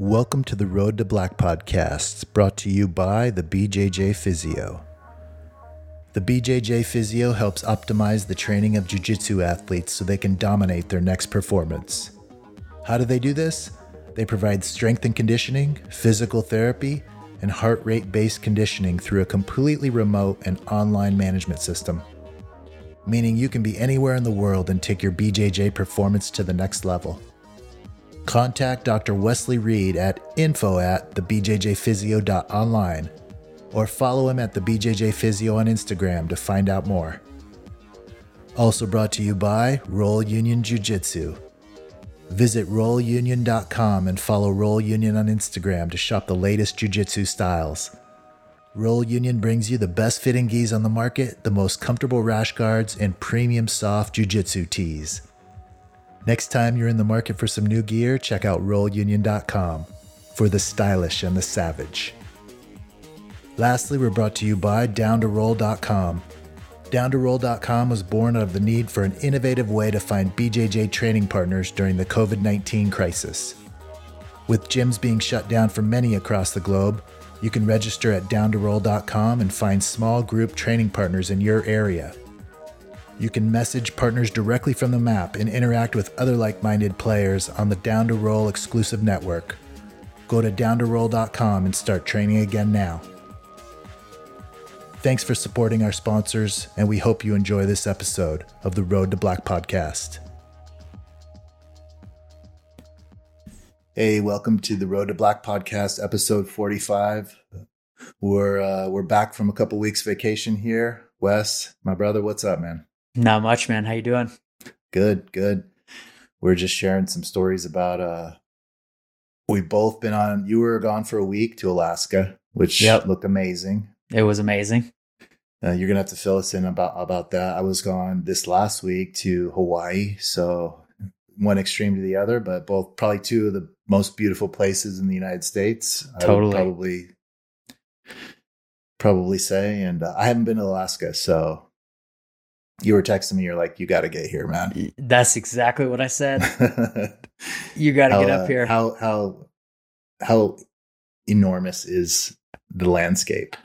Welcome to the Road to Black podcast, brought to you by the BJJ Physio. The BJJ Physio helps optimize the training of jiu jitsu athletes so they can dominate their next performance. How do they do this? They provide strength and conditioning, physical therapy, and heart rate based conditioning through a completely remote and online management system. Meaning you can be anywhere in the world and take your BJJ performance to the next level. Contact Dr. Wesley Reed at info at thebjjphysio.online or follow him at the BJJ on Instagram to find out more. Also brought to you by Roll Union Jiu Jitsu. Visit rollunion.com and follow Roll Union on Instagram to shop the latest jiu jitsu styles. Roll Union brings you the best fitting gis on the market, the most comfortable rash guards, and premium soft jiu jitsu tees. Next time you're in the market for some new gear, check out rollunion.com for the stylish and the savage. Lastly, we're brought to you by downtoroll.com. Downtoroll.com was born out of the need for an innovative way to find BJJ training partners during the COVID 19 crisis. With gyms being shut down for many across the globe, you can register at downtoroll.com and find small group training partners in your area. You can message partners directly from the map and interact with other like minded players on the Down to Roll exclusive network. Go to downtoroll.com and start training again now. Thanks for supporting our sponsors, and we hope you enjoy this episode of the Road to Black podcast. Hey, welcome to the Road to Black podcast, episode 45. We're uh, we're back from a couple weeks vacation here. Wes, my brother, what's up, man? Not much, man. How you doing? Good, good. We're just sharing some stories about uh we've both been on you were gone for a week to Alaska, which Yep. looked amazing. It was amazing. Uh, you're gonna have to fill us in about about that. I was gone this last week to Hawaii, so one extreme to the other, but both probably two of the most beautiful places in the United States. I would Totally. probably probably say, and uh, I haven't been to Alaska, so you were texting me. You're like, you got to get here, man. That's exactly what I said. You got to get uh, up here. How how how enormous is the landscape?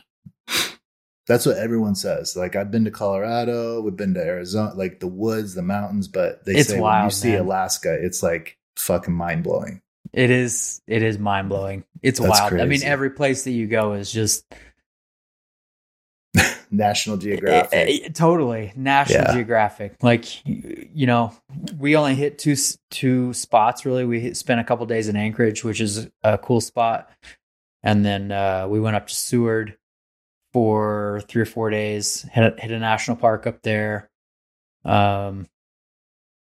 That's what everyone says. Like I've been to Colorado, we've been to Arizona, like the woods, the mountains, but they It's say when you see man. Alaska, it's like fucking mind blowing. it is. It is mind blowing. It's That's wild. I mean, every place that you go is just National Geographic. Totally National Yeah. Geographic. Like you know, we only hit two two spots. Really, we hit, spent a couple days in Anchorage, which is a cool spot, and then uh, we went up to Seward for three or four days. Hit a, hit a national park up there. Um,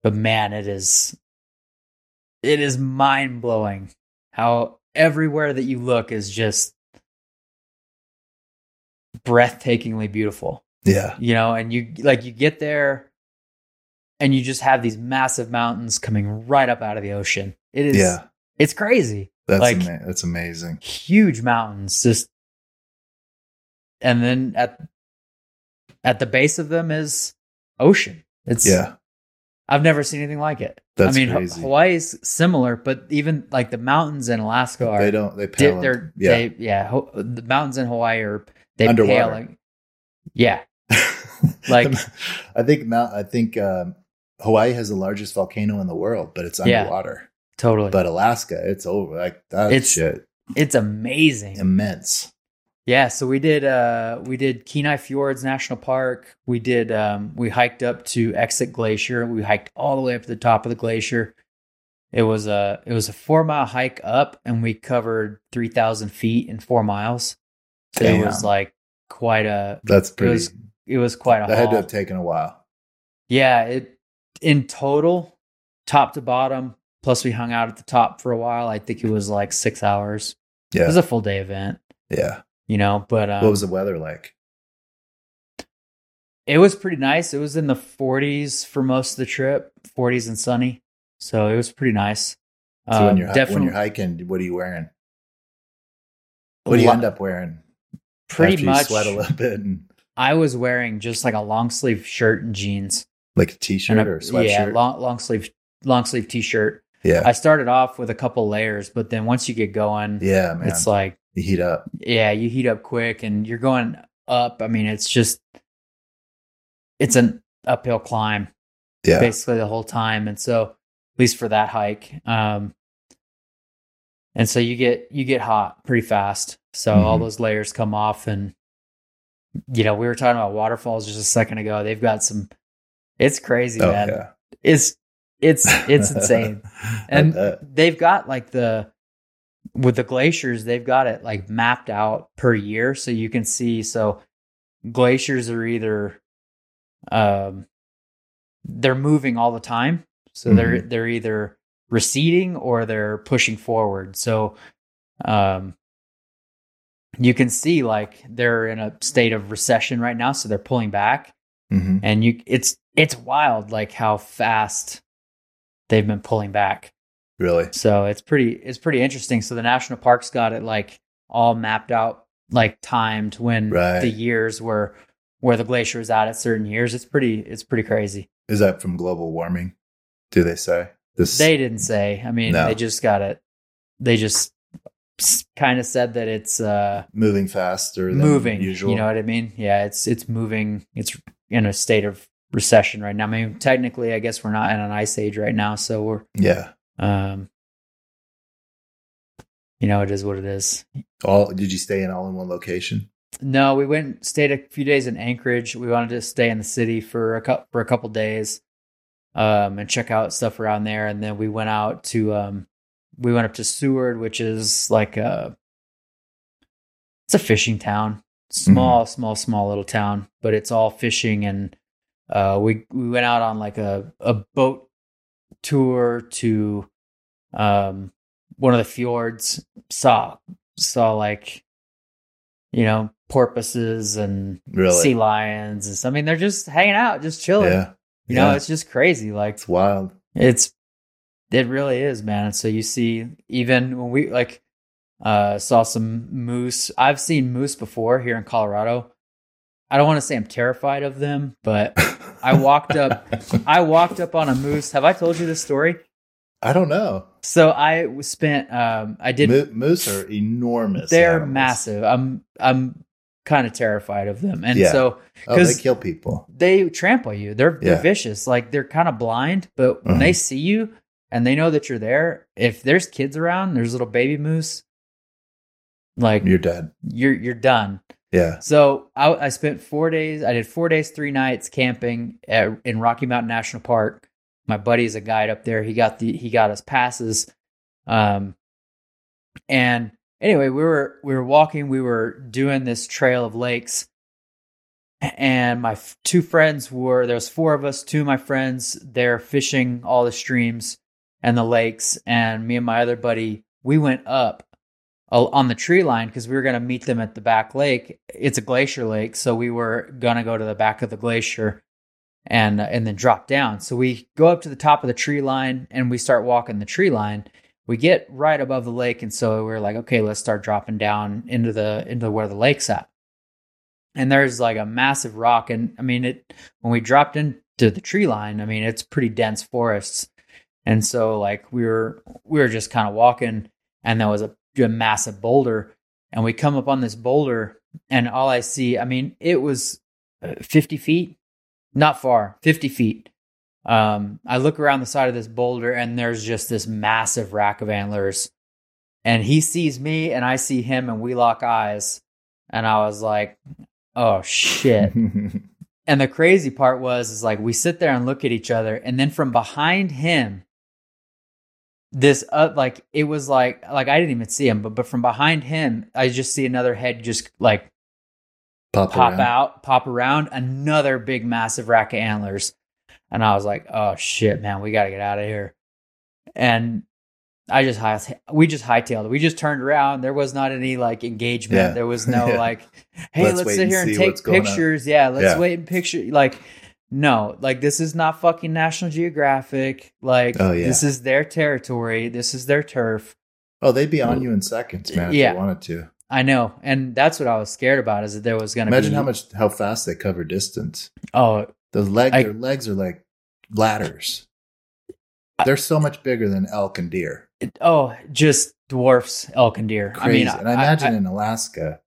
but man, it is it is mind blowing how everywhere that you look is just breathtakingly beautiful yeah. you know and you like you get there and you just have these massive mountains coming right up out of the ocean it is Yeah. it's crazy That's like- ama- that's amazing. huge mountains just and then at at the base of them is ocean it's Yeah. i've never seen anything like it That's i mean crazy. hawaii is similar but even like the mountains in alaska are They don't they di- yeah. they yeah ho- the mountains in hawaii are they Underwater. like yeah Like- I think Mount I think um, Hawaii has the largest volcano in the world, but it's Yeah. underwater. totally But Alaska, it's over. Like that It's- shit it's amazing immense. Yeah, so we did uh we did Kenai Fjords National Park. We did um we hiked up to Exit Glacier. We hiked all the way up to the top of the glacier. It was a it was a four mile hike up and we covered three thousand feet in four miles. So it was like quite a That's pretty. It was it was quite a that had to have taken a while. Yeah, it in total, top to bottom, plus we hung out at the top for a while. I think it was like six hours. Yeah, it was a full day event, yeah. you know, but um, what was the weather like? It was pretty nice. It was in the 40s for most of the trip, 40s and sunny. So it was pretty nice. So when Um, you're hi- when you're hiking, what are you wearing? What do you end up wearing? Pretty much. Sweat a little bit and I was wearing just like a long sleeve shirt and jeans. like a t-shirt a, or a sweatshirt. Yeah, long long sleeve long sleeve t shirt. Yeah. I started off with a couple layers, but then once you get going, yeah, man. it's like you heat up. yeah, you heat up quick and you're going up. I mean, it's just it's an uphill climb Yeah. basically the whole time. And so at least for that hike. Um and so you get you get hot pretty fast. So all Mhm. those layers come off and you know, we were talking about waterfalls just a second ago. They've got some it's crazy, Oh, man. yeah. It's it's it's insane. And they've got like the with the glaciers, they've got it like mapped out per year, so you can see. So glaciers are either um they're moving all the time, so they're they're either receding or they're pushing forward. So um you can see like they're in a state of recession right now, so they're pulling back mhm. and you it's it's wild like how fast they've been pulling back Really? so it's pretty it's pretty interesting so the national parks got it like all mapped out like timed when Right. the years were where the glacier was at at certain years it's pretty it's pretty crazy Is that from global warming? Do they say this? they didn't say i mean No. they just got it they just kind of said that it's uh moving faster than moving usual. you know what i mean yeah it's it's moving it's in a state of recession right now i mean technically i guess we're not in an ice age right now so we're yeah. um you know it is what it is All did you stay in all in one location? no we went stayed a few days in anchorage we wanted to stay in the city for a couple for a couple days um and check out stuff around there. And then we went out to um we went up to seward which is like a it's a fishing town. Small small small little town but it's all fishing. And uh we we went out on like a a boat tour to um one of the fjords saw saw like you know porpoises and Really? sea lions and so, I mean they're just hanging out just chilling. Yeah. You know Yeah. it's just crazy like It's wild. it's it really is, man. And so you see, even when we like uh saw some moose. I've seen moose before here in Colorado. I don't want to say I'm terrified of them, but I walked up I walked up on a moose. Have I told you this story? I don't know. So I spent um I did Mo- moose are enormous. they're animals. massive. I'm I'm kind of terrified of them. And Yeah. so Oh, they kill people. they trample you. They're they're vicious. Like they're kind of blind, but when Mhm. they see you and they know that you're there, if there's kids around, there's little baby moose, like You're dead. you're you're done. Yeah. So I, I spent four days. I did four days, three nights camping at, in Rocky Mountain National Park. My buddy is a guide up there. He got the he got us passes. Um, and anyway, we were we were walking. We were doing this trail of lakes, and my f- two friends were there was four of us. Two of my friends they're fishing all the streams and the lakes, and me and my other buddy we went up on the tree line because we were going to meet them at the back lake. It's a glacier lake, so we were going to go to the back of the glacier and uh, and then drop down. So we go up to the top of the tree line and we start walking the tree line. We get right above the lake, and so we're like, okay, let's start dropping down into the into where the lake's at. And there's like a massive rock, and I mean it when we dropped into the tree line. I mean it's pretty dense forests, and so like we were we were just kind of walking, and there was a a massive boulder and we come up on this boulder and all i see i mean it was uh, 50 feet not far 50 feet um i look around the side of this boulder and there's just this massive rack of antlers. And he sees me and i see him and we lock eyes. And i was like oh shit. And the crazy part was is like we sit there and look at each other. And then from behind him this uh, like it was like like I didn't even see him but but from behind him I just see another head just like Pop, pop around. out pop around another big massive rack of antlers and I was like oh shit man we got to get out of here and I just high we just hightailed it we just turned around there was not any like engagement Yeah. there was no Yeah. like hey Let's let's, sit and here and take going pictures yeah let's Yeah. wait and picture like no, like this is not fucking National Geographic. Like Oh, yeah. this is their territory. This is their turf. Oh, they'd be on you in seconds, man. If Yeah. they wanted to. I know, and that's what I was scared about. Is that there was gonna Imagine be how much how fast they cover distance. Oh, The leg, I- their legs are like ladders. They're so much bigger than elk and deer. It- oh, just dwarfs elk and deer. Crazy. I mean, and I imagine in Alaska,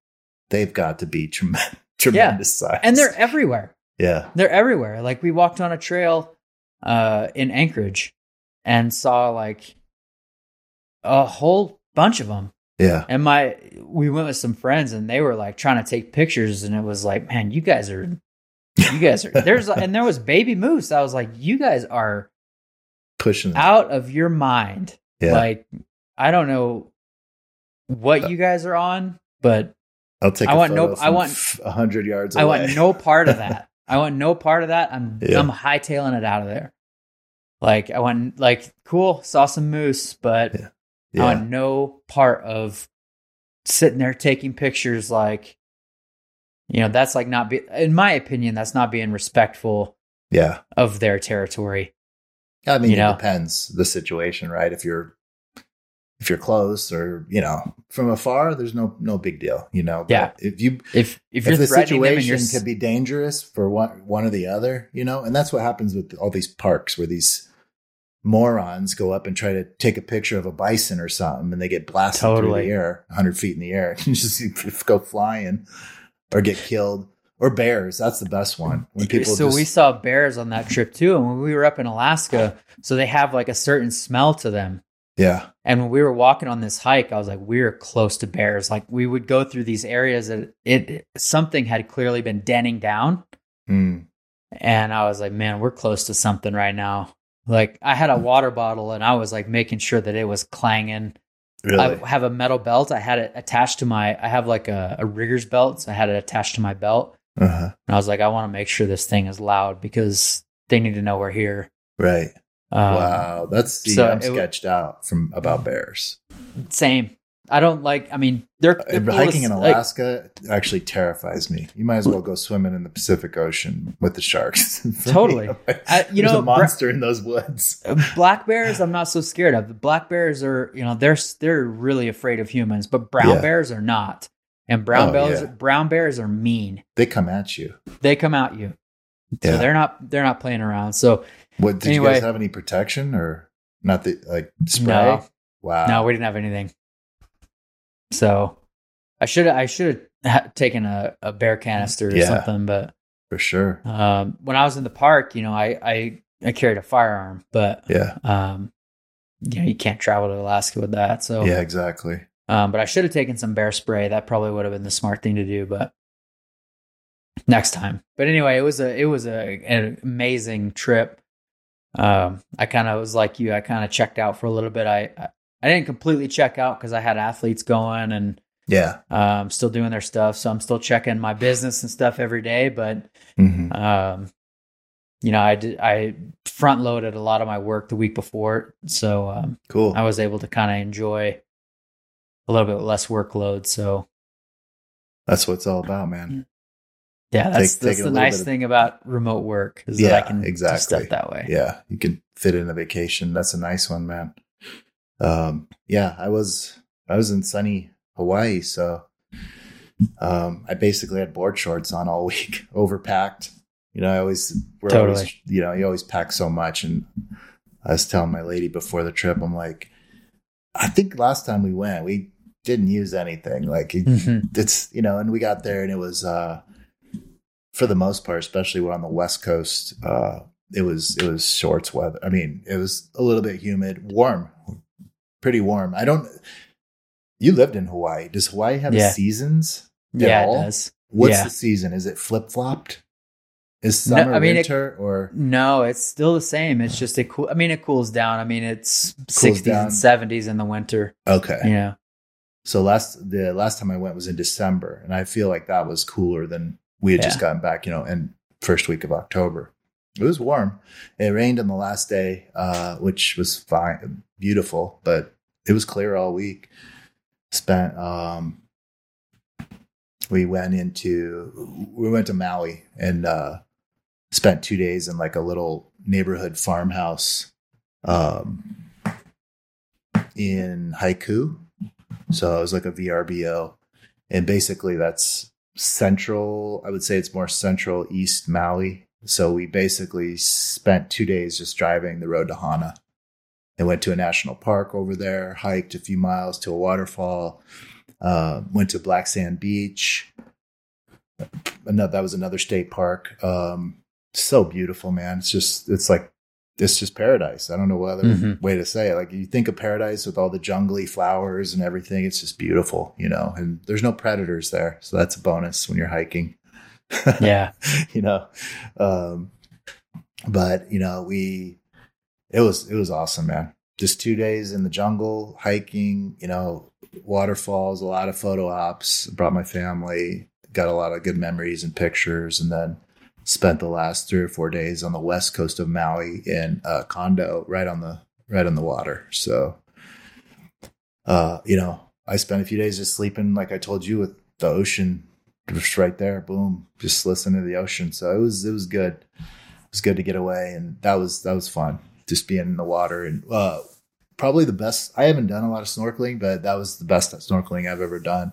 they've got to be trem- tremendous size. and they're everywhere. yeah, They're everywhere. Like we walked on a trail uh, in Anchorage and saw like a whole bunch of them. yeah, And my we went with some friends and they were like trying to take pictures and it was like, man, you guys are you guys are there's and there was baby moose. I was like, you guys are pushing. out of your mind. Yeah, Like I don't know what uh, you guys are on, but I'll take. I a want no- I want- hundred yards. I want no part of that. I want no part of that. I'm Yeah. I'm hightailing it out of there. Like I want like cool, saw some moose, but Yeah. I want no part of sitting there taking pictures like you know, that's like not be in my opinion, that's not being respectful yeah. of their territory. I mean, You know? it depends the situation, right? If you're if you're close or you know from afar, there's no no big deal, you know. But Yeah. If you If if if, you're the threatening them and situation could be dangerous for one one or the other, you know, and that's what happens with all these parks where these morons go up and try to take a picture of a bison or something, and they get blasted through the air, hundred feet in the air, and just go flying or get killed. Or bears, that's the best one. When people so just, we saw bears on that trip too, and when we were up in Alaska, so they have like a certain smell to them. yeah, And when we were walking on this hike, I was like, we're close to bears. Like we would go through these areas that it something had clearly been denning down. Mm. And I was like, man, we're close to something right now. Like I had a water bottle and I was like making sure that it was clanging. Really, I have a metal belt. I had it attached to my I have like a, a rigger's belt. So I had it attached to my belt. uh-huh. And I was like, I want to make sure this thing is loud because they need to know we're here. right. Um, wow, that's so I'm it w- sketched out from about bears. Same. I don't like. I mean, they're, they're Uh, hiking in like, Alaska actually terrifies me. You might as well go swimming in the Pacific Ocean with the sharks. For me, Totally. I- you know, a monster in those woods. black bears i'm not so scared of the black bears are you know they're they're really afraid of humans but brown Yeah. bears are not and brown Oh, bears yeah. brown bears are mean They come at you. they come at you so Yeah. they're not they're not playing around so What did you guys have any protection or not? The like spray. No. Wow. no we didn't have anything so i should i should have taken a, a bear canister or Yeah. something but for sure. um when i was in the park you know i i i carried a firearm but Yeah. um you know you can't travel to alaska with that so Yeah. Exactly. Um, but I should have taken some bear spray. That probably would have been the smart thing to do, but next time. But anyway, it was a it was a an amazing trip. Um, I kind of was like you. I kind of checked out for a little bit. I I, I didn't completely check out because I had athletes going and Yeah. um, still doing their stuff. So I'm still checking my business and stuff every day. But hmm um, you know, I did I front loaded a lot of my work the week before, so um, Cool. I was able to kind of enjoy a little bit less workload. So That's what it's all about, man. yeah, that's Take- take that's a the nice of- thing about remote work is Yeah, that I can exactly. do stuff that way. Yeah. You can fit in a vacation. That's a nice one, man. Um, yeah, I was I was in sunny Hawaii, so um, I basically had board shorts on all week, overpacked. You know, I always we're always Totally. you know you always pack so much, and I was telling my lady before the trip, I'm like, I think last time we went, we didn't use anything. Like it- Mhm. it's you know, and we got there, and it was uh, for the most part, especially we're on the west coast. Uh, it was it was shorts weather. I mean, it was a little bit humid, warm, pretty warm. I don't. You lived in Hawaii. Does Hawaii have Yeah. seasons? Yeah, all? it does. What's Yeah. the season? Is it flip flopped? Is No, summer I mean, it- winter or No, it's still the same. It's just it cool. I mean, it cools down. I mean, it's sixties and seventies in the winter. okay? Yeah, So last the last time I went was in December, and I feel like that was cooler than we had just gotten back. You know, and first week of October, it was warm. It rained on the last day, uh, which was fine, beautiful, but it was clear all week. Spent um, we went into we went to Maui and uh, spent two days in like a little neighborhood farmhouse um, in Haiku. So it was like a VRBO. And basically that's central, I would say it's more central east Maui. So we basically spent two days just driving the road to Hana. and went to a national park over there, hiked a few miles to a waterfall, uh, went to Black Sand Beach. Another, that was another state park. Um, so beautiful, man. It's just, it's like, it's just paradise. I don't know what other Mhm. way to say it. Like you think of paradise with all the jungly flowers and everything. It's just beautiful, you know, and there's no predators there. So that's a bonus when you're hiking. Yeah. you know um but you know we it was it was awesome man just two days in the jungle hiking you know waterfalls a lot of photo ops brought my family got a lot of good memories and pictures and then spent the last three or four days on the west coast of maui in a condo right on the right on the water so uh you know i spent a few days just sleeping like i told you with the ocean just right there boom just listen to the ocean. So it was it was good. It was good to get away and that was that was fun just being in the water and uh probably the best i haven't done a lot of snorkeling but that was the best snorkeling i've ever done.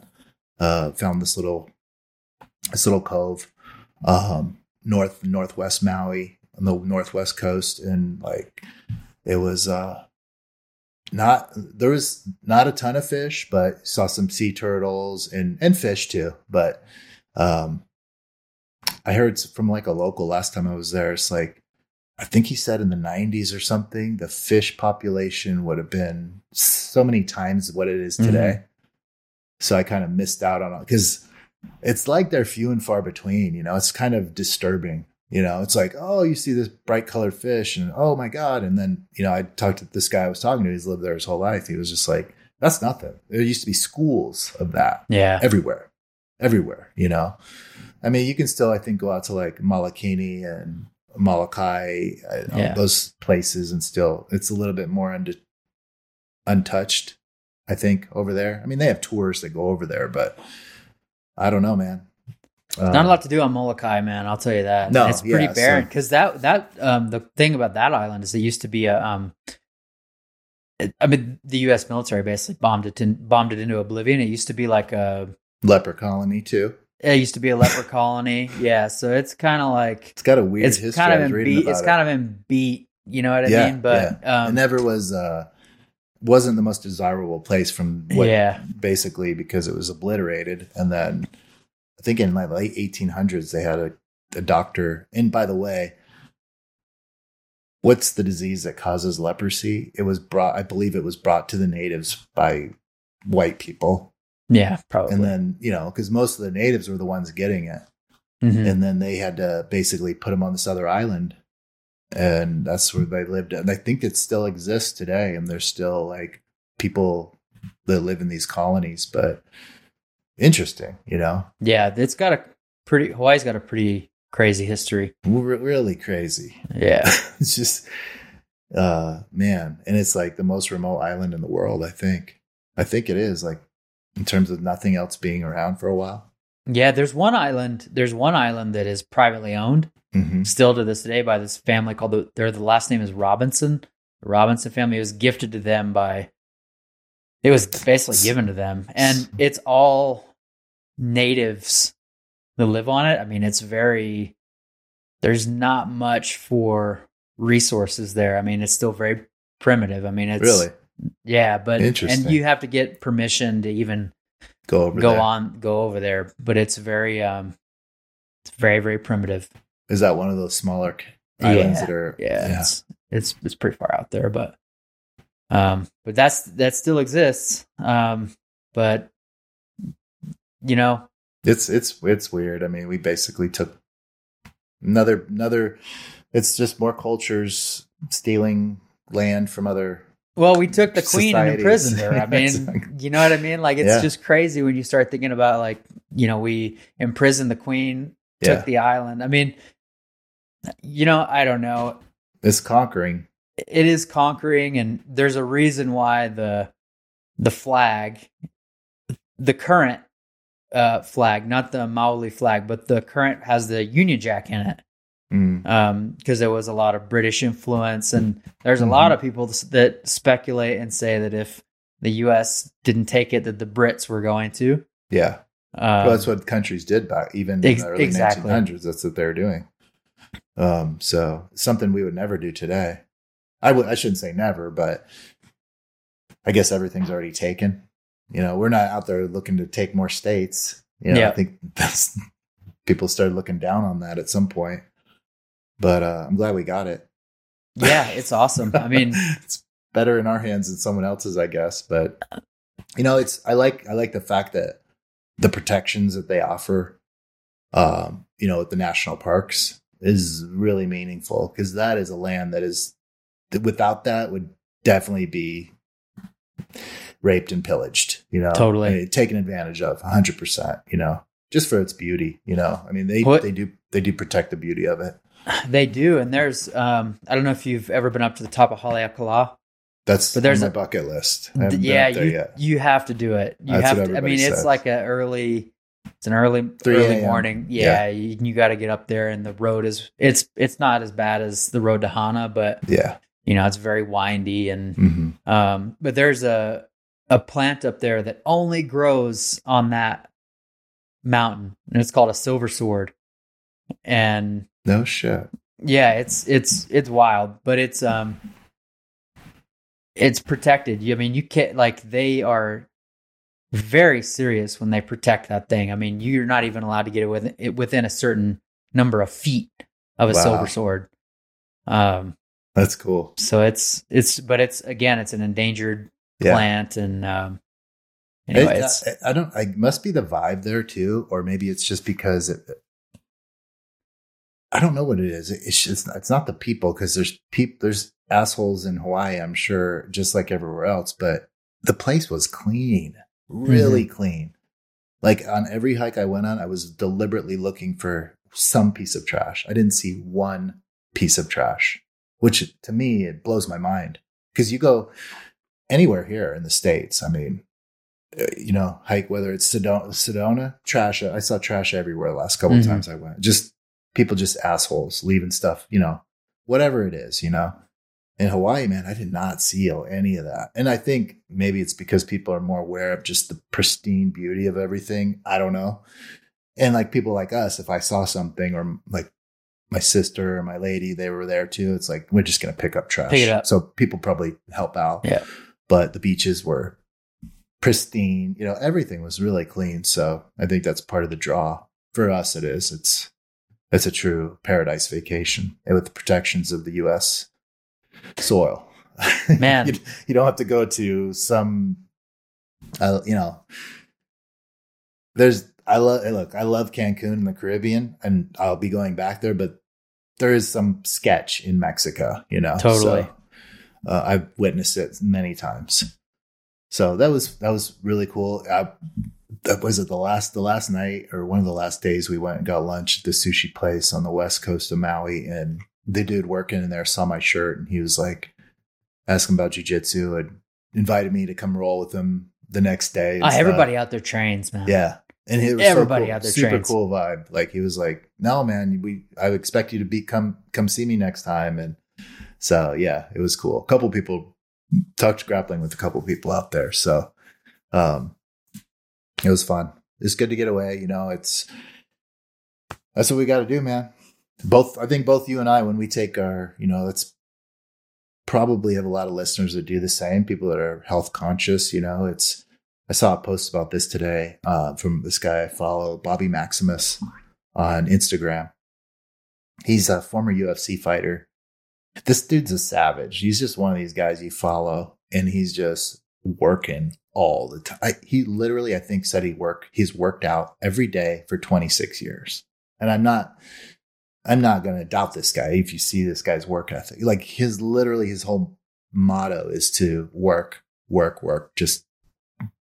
Uh found this little this little cove um north northwest maui on the northwest coast and like it was uh not there was not a ton of fish but saw some sea turtles and and fish too but um i heard from like a local last time i was there it's like i think he said in the 90s or something the fish population would have been so many times what it is today. So i kind of missed out on it because it's like they're few and far between you know it's kind of disturbing you know it's like oh you see this bright colored fish and oh my god and then you know i talked to this guy i was talking to he's lived there his whole life he was just like that's nothing there used to be schools of that Yeah. everywhere everywhere you know i mean you can still i think go out to like Molokini and molokai Yeah. those places and still it's a little bit more unde- untouched i think over there i mean they have tours that go over there but i don't know man Not a lot to do on Molokai, man. I'll tell you that. No, it's pretty yeah, barren so- because that that um the thing about that island is it used to be a um. it- I mean, the U.S. military basically bombed it in, bombed it into oblivion. It used to be like a leper colony too it used to be a leper colony. Yeah, so it's kind of like it's got a weird it's history kind of in beat. It's it. kind of in beat. You know what I Yeah, mean? But it um, never was uh wasn't the most desirable place from what yeah, basically because it was obliterated and then i think in like late 1800s they had a, a doctor. And by the way what's the disease that causes leprosy? It was brought i believe it was brought to the natives by white people. Yeah, probably. and then you know because most of the natives were the ones getting it. Mhm. and then they had to basically put them on this other island. And that's where they lived. And i think it still exists today. And there's still like people that live in these colonies. But interesting you know yeah, it's got a pretty Hawaii's got a pretty crazy history. Re- really crazy Yeah, it's just uh man and it's like the most remote island in the world i think i think it is like in terms of nothing else being around for a while yeah. There's one island. There's one island that is privately owned. hmm still to this day by this family called the their the last name is Robinson. The Robinson family it was gifted to them by it was basically given to them. And it's all natives that live on it. I mean, it's very there's not much for resources there. I mean, it's still very primitive. I mean, it's really yeah, but Interesting. and you have to get permission to even go over go there. on go over there, but it's very um it's very very primitive. is that one of those smaller islands Yeah, that are yeah, It's, it's it's pretty far out there, but um, but that's that still exists. Um, but you know, It's it's it's weird. I mean, we basically took another another. It's just more cultures stealing land from other. well, we took the queen and imprisoned her. I mean, you know what I mean? Like it's Yeah. just crazy when you start thinking about like you know we imprisoned the queen, took Yeah, the island. I mean, you know, I don't know. it's conquering. it is conquering and there's a reason why the the flag the current uh flag not the maoli flag but the current has the union jack in it Mm. um because there was a lot of british influence and there's a lot of people that speculate and say that if the us didn't take it that the brits were going to Yeah, um, well, that's what countries did back even in the early exactly. 1900s. That's what they were doing. Um, so something we would never do today. I would I shouldn't say never, but I guess everything's already taken. You know, we're not out there looking to take more states. You know, Yeah. I think that's people started looking down on that at some point. But uh, I'm glad we got it. Yeah, it's awesome. I mean, it's better in our hands than someone else's, I guess. But you know, it's I like I like the fact that the protections that they offer, um, you know, at the national parks is really meaningful because that is a land that is without that would definitely be raped and pillaged. You know, Totally. I mean, taken advantage of, hundred percent. You know, just for its beauty. You know, I mean they What- they do they do protect the beauty of it. they do, and there's um, I don't know if you've ever been up to the top of Haleakala. That's But there's on my a- bucket list. Yeah, you yet. you have to do it. You That's have to. I mean, it's like a early. It's an early 3 early morning. Yeah, you, you got to get up there, and the road is it's it's not as bad as the road to Hana, but Yeah. you know it's very windy and hmm um. But there's a a plant up there that only grows on that mountain, and it's called a silver sword, and No shit. yeah, it's it's it's wild, but it's um it's protected. You I mean you can't like they are very serious when they protect that thing. I mean, you're not even allowed to get it within it within a certain number of feet of a Wow. silver sword. Um That's cool. so it's it's but it's again it's an endangered Yeah. plant and um anyway, It- it's I, I don't. I must be the vibe there too, or maybe it's just because it. I don't know what it is. It's just it's not the people because there's peop there's assholes in Hawaii. I'm sure, just like everywhere else. But the place was clean, really Mm-hmm. clean. Like on every hike I went on, I was deliberately looking for some piece of trash. I didn't see one piece of trash, which to me it blows my mind because you go anywhere here in the states. I mean, uh, you know, hike whether it's Sedona, Sedona trash. I saw trash everywhere the last couple Mhm. times I went. Just people, just assholes leaving stuff. You know, whatever it is. You know, in Hawaii, man, I did not see any of that. And I think maybe it's because people are more aware of just the pristine beauty of everything. I don't know. And like people like us, if I saw something or like my sister or my lady, they were there too. It's like we're just gonna pick up trash. Pick it up. So people probably help out. Yeah. But the beaches were pristine. You know, everything was really clean. So I think that's part of the draw for us. It is. It's it's a true paradise vacation and with the protections of the U.S. soil. Man. you, you don't have to go to some. Uh, you know, there's I love look I love Cancun in the Caribbean and I'll be going back there, but there is some sketch in Mexico. You know, Totally. So, uh, I've witnessed it many times. So that was that was really cool. I, that was it the last the last night or one of the last days we went and got lunch at the sushi place on the west coast of Maui, and the dude working in there saw my shirt and he was like asking about jujitsu and invited me to come roll with him the next day. Ah, everybody out there trains, man. Yeah. And it was Everybody so cool. out there super trains. cool vibe. Like he was like, "No, man, we I expect you to be come come see me next time." And so yeah, it was cool. A couple people talked grappling with a couple people out there. So um, it was fun. It's good to get away. You know, it's that's what we got to do, man. Both, I think both you and I, when we take our, you know, let's probably have a lot of listeners that do the same. People that are health conscious. You know, it's. I saw a post about this today uh, from this guy I follow, Bobby Maximus, on Instagram. He's a former UFC fighter. This dude's a savage. He's just one of these guys you follow, and he's just working all the time. He literally, I think, said he work. He's worked out every day for 26 years, and I'm not. I'm not going to doubt this guy if you see this guy's work ethic. Like his literally his whole motto is to work, work, work. Just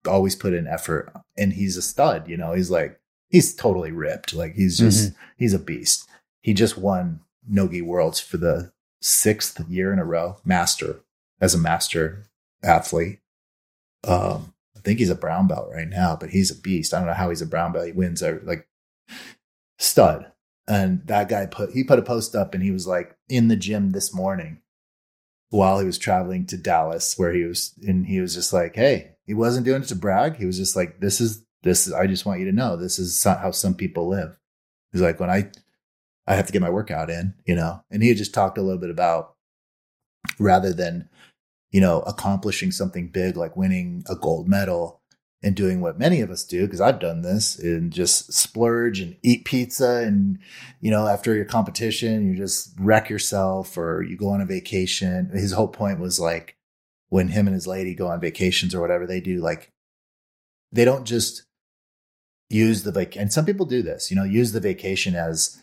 always put in effort. And he's a stud, you know. He's like he's totally ripped. Like he's just mm-hmm. he's a beast. He just won Nogi Worlds for the sixth year in a row, master as a master athlete. Um, I think he's a brown belt right now, but he's a beast. I don't know how he's a brown belt. He wins every, like stud. And that guy put he put a post up and he was like in the gym this morning while he was traveling to Dallas where he was and he was just like, "Hey, he wasn't doing it to brag. He was just like, this is this is I just want you to know this is how some people live." He's like, "When I I have to get my workout in, you know." And he had just talked a little bit about rather than, you know, accomplishing something big like winning a gold medal and doing what many of us do, because I've done this and just splurge and eat pizza. And, you know, after your competition, you just wreck yourself or you go on a vacation. His whole point was like when him and his lady go on vacations or whatever they do, like they don't just use the vac and some people do this, you know, use the vacation as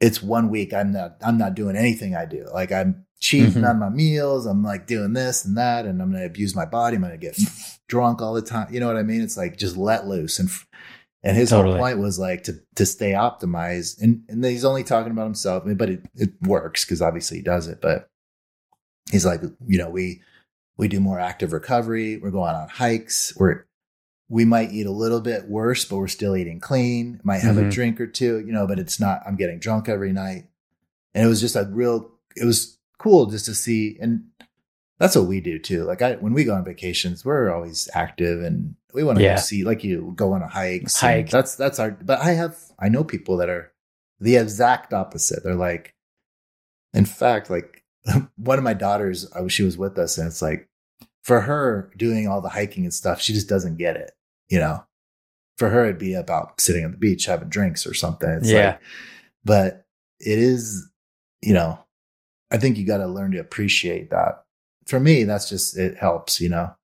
it's one week. I'm not, I'm not doing anything I do. Like I'm cheating mm-hmm. on my meals. I'm like doing this and that, and I'm to abuse my body. I'm to get drunk all the time. You know what I mean? It's like just let loose. And, and his totally. whole point was like to, to stay optimized. And, and he's only talking about himself, but it, it works because obviously he does it. But he's like, you know, we, we do more active recovery. We're going on hikes. We're, we might eat a little bit worse, but we're still eating clean. Might have mm-hmm. a drink or two, you know, but it's not, I'm getting drunk every night. And it was just a real, it was cool just to see. And that's what we do too. Like I, when we go on vacations, we're always active and we want to yeah. see, like you go on a hikes. Hike. That's, that's our, but I have, I know people that are the exact opposite. They're like, in fact, like one of my daughters, she was with us and it's like, for her doing all the hiking and stuff, she just doesn't get it you know, for her, it'd be about sitting on the beach, having drinks or something. It's yeah. Like, but it is, you know, I think you got to learn to appreciate that. For me, that's just, it helps, you know,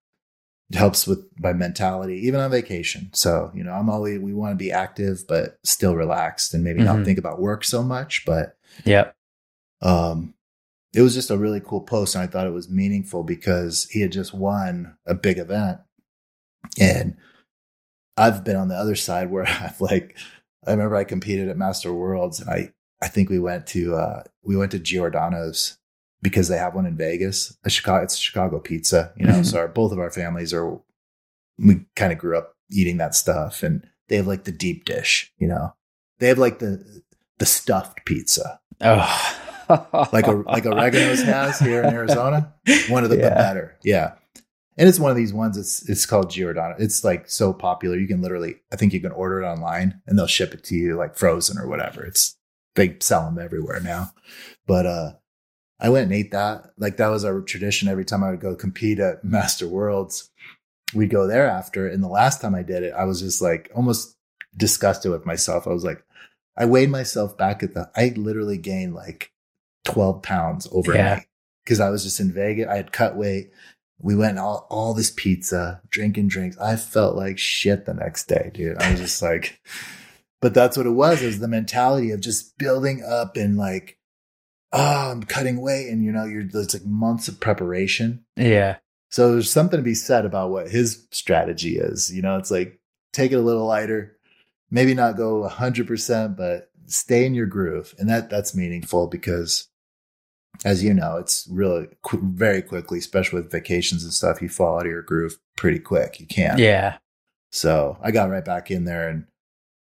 it helps with my mentality, even on vacation. So, you know, I'm always, we want to be active, but still relaxed and maybe mm-hmm. not think about work so much. But, yeah. Um, it was just a really cool post. And I thought it was meaningful because he had just won a big event and I've been on the other side where I've like, I remember I competed at Master Worlds and I, I think we went to, uh, we went to Giordano's because they have one in Vegas, a Chicago, it's Chicago pizza, you know, mm-hmm. so our, both of our families are, we kind of grew up eating that stuff and they have like the deep dish, you know, they have like the, the stuffed pizza. Oh. like a like oregano's has here in Arizona. One of the, yeah. the better. Yeah and it's one of these ones. It's it's called Giordano. It's like so popular. You can literally, I think you can order it online and they'll ship it to you like frozen or whatever. It's they sell them everywhere now. But uh, I went and ate that. Like that was our tradition. Every time I would go compete at Master Worlds, we'd go there after. And the last time I did it, I was just like almost disgusted with myself. I was like, I weighed myself back at the. I literally gained like twelve pounds overnight because yeah. I was just in Vegas. I had cut weight we went all, all this pizza, drinking drinks. I felt like shit the next day, dude. I was just like, but that's what it was, is the mentality of just building up and like, oh, I'm cutting weight. And you know, you're, it's like months of preparation. Yeah. So there's something to be said about what his strategy is. You know, it's like, take it a little lighter, maybe not go 100%, but stay in your groove. And that, that's meaningful because as you know, it's really qu- very quickly, especially with vacations and stuff. You fall out of your groove pretty quick. You can't. Yeah. So I got right back in there, and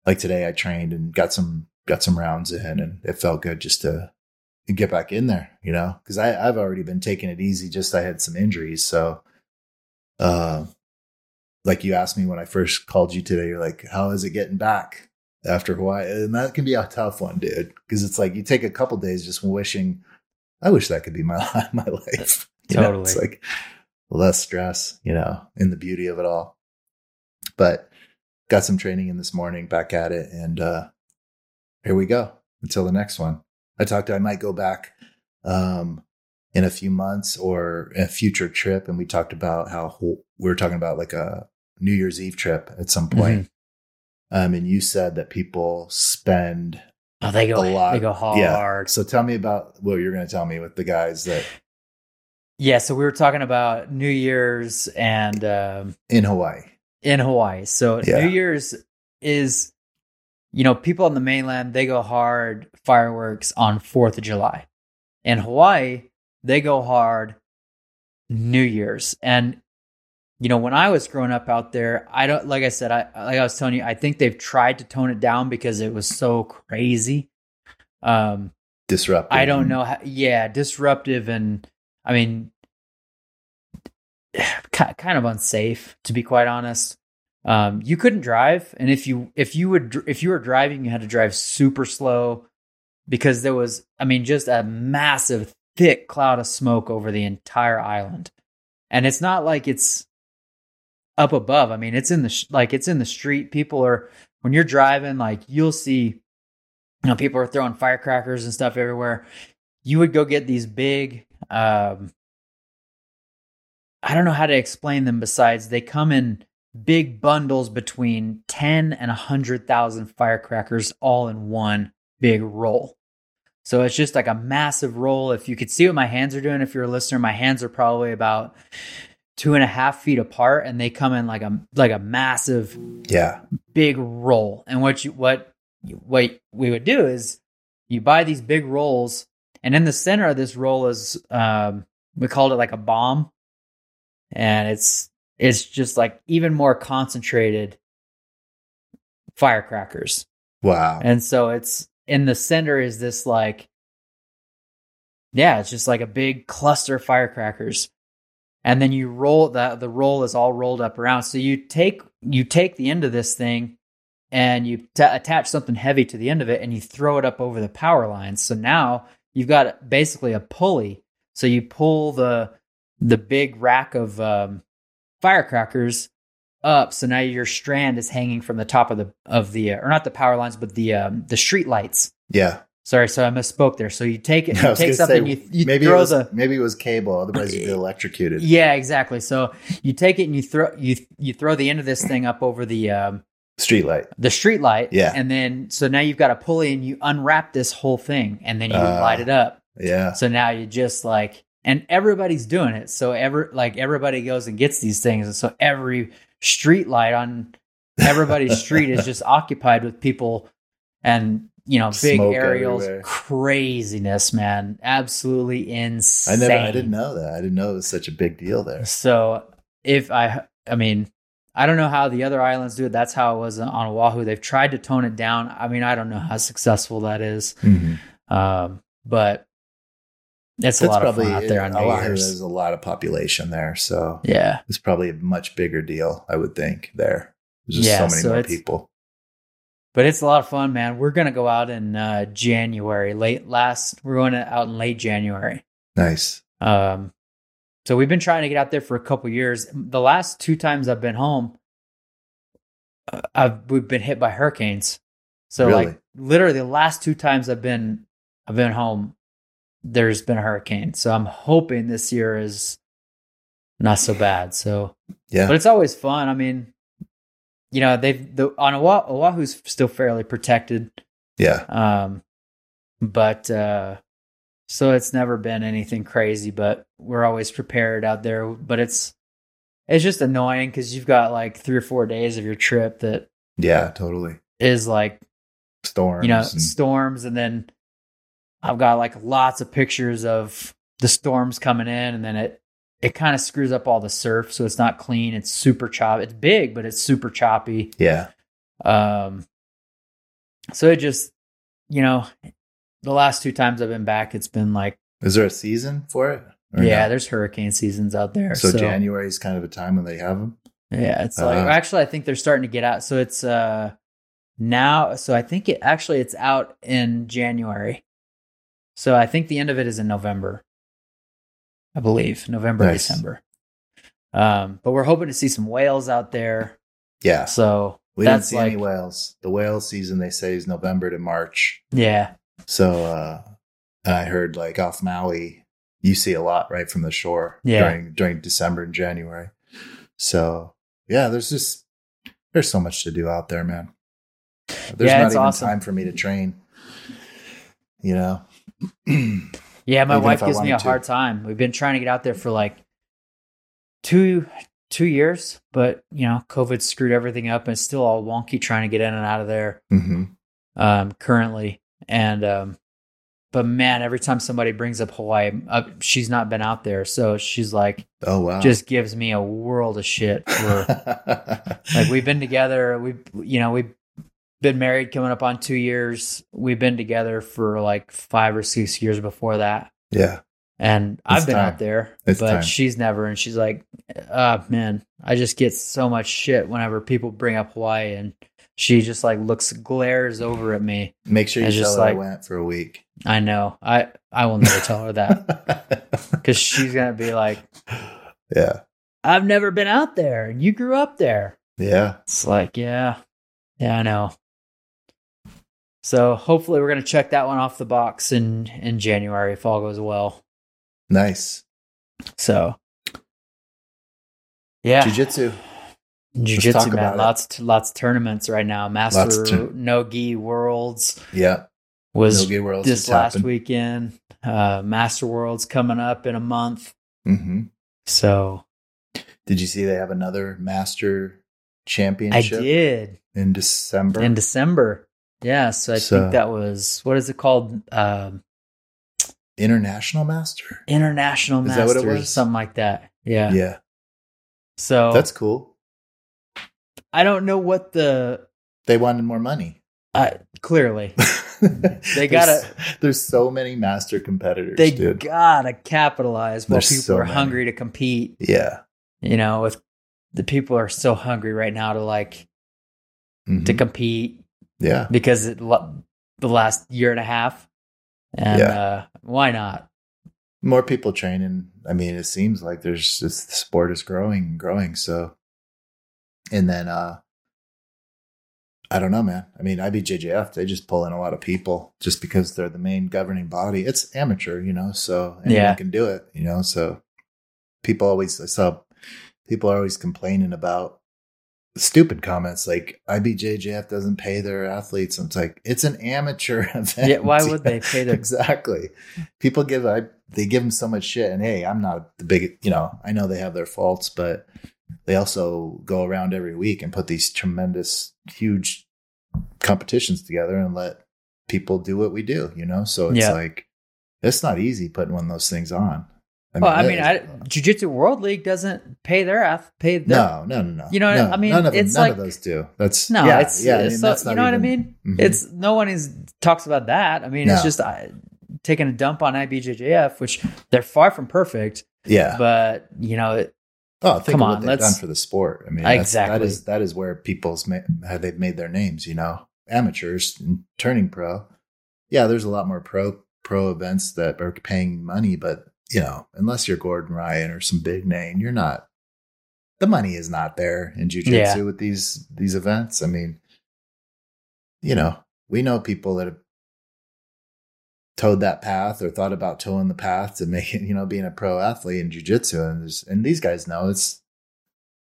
like today, I trained and got some got some rounds in, and it felt good just to get back in there. You know, because I I've already been taking it easy. Just I had some injuries, so. Uh, like you asked me when I first called you today, you're like, "How is it getting back after Hawaii?" And that can be a tough one, dude, because it's like you take a couple days just wishing I wish that could be my my life. You totally, know, it's like less stress, you know, in the beauty of it all. But got some training in this morning, back at it, and uh here we go until the next one. I talked. I might go back um, in a few months or a future trip, and we talked about how we were talking about like a New Year's Eve trip at some point. Mm-hmm. Um, and you said that people spend Oh, they go a lot. They go hard. Yeah. So tell me about what you're going to tell me with the guys that. Yeah, so we were talking about New Year's and um, in Hawaii. In Hawaii, so yeah. New Year's is, you know, people on the mainland they go hard fireworks on Fourth of July. In Hawaii, they go hard New Year's, and you know, when I was growing up out there, I don't like I said, I like I was telling you, I think they've tried to tone it down because it was so crazy. Um disruptive. I don't know how yeah, disruptive and I mean kind of unsafe to be quite honest. Um you couldn't drive and if you if you would if you were driving you had to drive super slow because there was I mean just a massive thick cloud of smoke over the entire island. And it's not like it's up above. I mean, it's in the sh- like it's in the street. People are when you're driving, like you'll see, you know, people are throwing firecrackers and stuff everywhere. You would go get these big, um, I don't know how to explain them. Besides, they come in big bundles between ten and a hundred thousand firecrackers all in one big roll. So it's just like a massive roll. If you could see what my hands are doing, if you're a listener, my hands are probably about two and a half feet apart, and they come in like a like a massive Yeah. big roll. And what you what what we would do is you buy these big rolls, and in the center of this roll is um, we called it like a bomb, and it's it's just like even more concentrated firecrackers. Wow. And so it's in the center is this like yeah, it's just like a big cluster of firecrackers. And then you roll that the roll is all rolled up around. So you take you take the end of this thing and you t- attach something heavy to the end of it and you throw it up over the power lines. So now you've got basically a pulley. So you pull the the big rack of um, firecrackers up. So now your strand is hanging from the top of the of the uh, or not the power lines, but the um, the street lights. Yeah. Sorry, so I misspoke there. So you take it, you take something, say, you you maybe it throw was the maybe it was cable, otherwise you'd be electrocuted. yeah, exactly. So you take it and you throw you you throw the end of this thing up over the um, Street light. the street light. Yeah. and then so now you've got a pulley and you unwrap this whole thing and then you Ah. light it up. Yeah. So now you just like, and everybody's doing it. So ever like everybody goes and gets these things, and so every street light on everybody's street is just occupied with people and you know big Smoke aerials, everywhere. craziness, man, absolutely insane. I never I didn't know that. I didn't know it was such a big deal there. So if I, I mean, I don't know how the other islands do it. That's how it was on Oahu. They've tried to tone it down. I mean, I don't know how successful that is, um, but it's a That's lot of probably fun out there on Oahu, There's a lot of population there, so Yeah. it's probably a much bigger deal, I would think. There, there's just Yeah, so many so more people. But it's a lot of fun, man. We're gonna go out in uh, January. Late last, we're going out in late January. Nice. Um, so we've been trying to get out there for a couple years. The last two times I've been home, uh, I've we've been hit by hurricanes. So Really? like literally the last two times I've been I've been home, there's been a hurricane. So I'm hoping this year is not so bad. So, Yeah. but it's always fun. I mean, you know, they've the on Oahu, Oahu's still fairly protected. yeah. Um, but uh, so it's never been anything crazy, but we're always prepared out there. But it's it's just annoying because you've got like three or four days of your trip that Yeah. Totally. is like Storms. you know and- storms, and then I've got like lots of pictures of the storms coming in, and then it it kind of screws up all the surf, so it's not clean. It's super choppy. It's big, but it's super choppy. yeah. Um, so it just, you know, the last two times I've been back, it's been like, Is there a season for it? Yeah, there's hurricane seasons out there. So, So, January is kind of a time when they have them. yeah, it's like, Uh-huh. actually, I think they're starting to get out. So it's, uh, now, so I think it actually it's out in January. So I think the end of it is in November, I believe, November, Nice. December. Um, but we're hoping to see some whales out there. Yeah. So We didn't see like, any whales. The whale season they say is November to March. yeah, So uh I heard like off Maui, you see a lot right from the shore Yeah. during during December and January. So yeah, there's just there's so much to do out there, man. There's Yeah, not even awesome. time for me to train. You know? Yeah, my wife gives me a to. hard time. We've been trying to get out there for like two two years, but you know, COVID screwed everything up and it's still all wonky trying to get in and out of there hmm um currently. And um but man, every time somebody brings up Hawaii, uh, she's not been out there, so she's like Oh wow. just gives me a world of shit for like we've been together, we you know, we've been married coming up on 2 years. We've been together for like 5 or 6 years before that. yeah. And It's I've been time. out there, It's but time. she's never. And she's like, uh, man, I just get so much shit whenever people bring up Hawaii. And she just like looks, glares over at me. Make sure you just her I like- went for a week. I know. I, I will never tell her that because she's gonna be like, yeah. "I've never been out there. You grew up there." Yeah. It's like, yeah, yeah, I know. So hopefully, we're gonna check that one off the box in in January if all goes well. Nice. So, yeah, Jiu-jitsu. Jiu-jitsu, man. about it. Lots, lots of tournaments right now. Master Lots tur- No Gi Worlds Yeah. was No-gi worlds this last happened. weekend. Uh, Master Worlds coming up in a month. Mm-hmm. So Did you see they have another master Championship? I did in December? in December. Yeah, so I So- think that was what is it called? Um, International master? International Is that what it was? something like that. Yeah. Yeah. So That's cool. I don't know what the They wanted more money. uh, clearly they gotta- There's so many master competitors, they dude. gotta capitalize while There's people so are many. hungry to compete. yeah. You know, if the people are so hungry right now to like Mhm. to compete yeah. because it, the last year and a half, and Yeah. uh, why not? More people training. I mean, it seems like there's just the sport is growing and growing. So, and then, uh, I don't know, man. I mean, IBJJF, they just pull in a lot of people just because they're the main governing body. It's amateur, you know, so anyone Yeah. can do it, you know. So people always, I saw people are always complaining about stupid comments like IBJJF doesn't pay their athletes. And it's like, it's an amateur event. Yeah, why would they pay their- exactly? People give, I, they give them so much shit. And hey, I'm not the big, you know, I know they have their faults, but they also go around every week and put these tremendous, huge competitions together and let people do what we do, you know? So it's Yeah. like, it's not easy putting one of those things on. I well, I mean, is- I, Jiu Jitsu World League doesn't pay their ath- pay their no, no, no, no. You know what I- No, I mean, none of them, it's none like- of those do. That's No, yeah, it's, yeah. I it's mean, so- you know what I even- mean. Mhm. It's no one is talks about that. I mean, it's just uh, taking a dump on IBJJF, which they're far from perfect, yeah. but you know, it, oh, think come of what on, they've done let's- for the sport. I mean, Exactly. That is that is where people's ma- how they've made their names. You know, amateurs and turning pro. Yeah, there's a lot more pro pro events that are paying money, but you know, unless you're Gordon Ryan or some big name, you're not. The money is not there in jujitsu Yeah. with these these events. I mean, you know, we know people that have towed that path or thought about towing the path to make it, you know, being a pro athlete in jujitsu. And and these guys know it's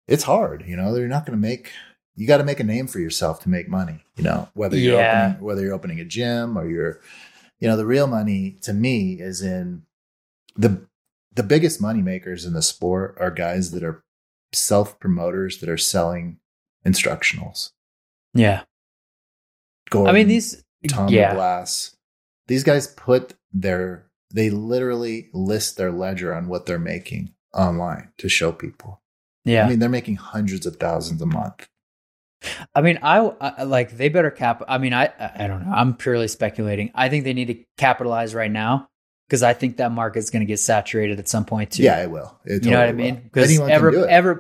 it's hard. You know, they're not going to make. You got to make a name for yourself to make money. You know, whether you're Yeah. opening, whether you're opening a gym or you're, you know, the real money to me is in the the biggest money makers in the sport are guys that are self promoters that are selling instructionals. yeah. Gordon, I mean, these, Tom yeah, Glass. These guys put their they literally list their ledger on what they're making online to show people. yeah. I mean, they're making hundreds of thousands a month. I mean, I, I like they better cap. I mean, I I I don't know. I'm purely speculating. I think they need to capitalize right now because I think that market's going to get saturated at some point too. Yeah, it will. It you know what I mean? Because every, every,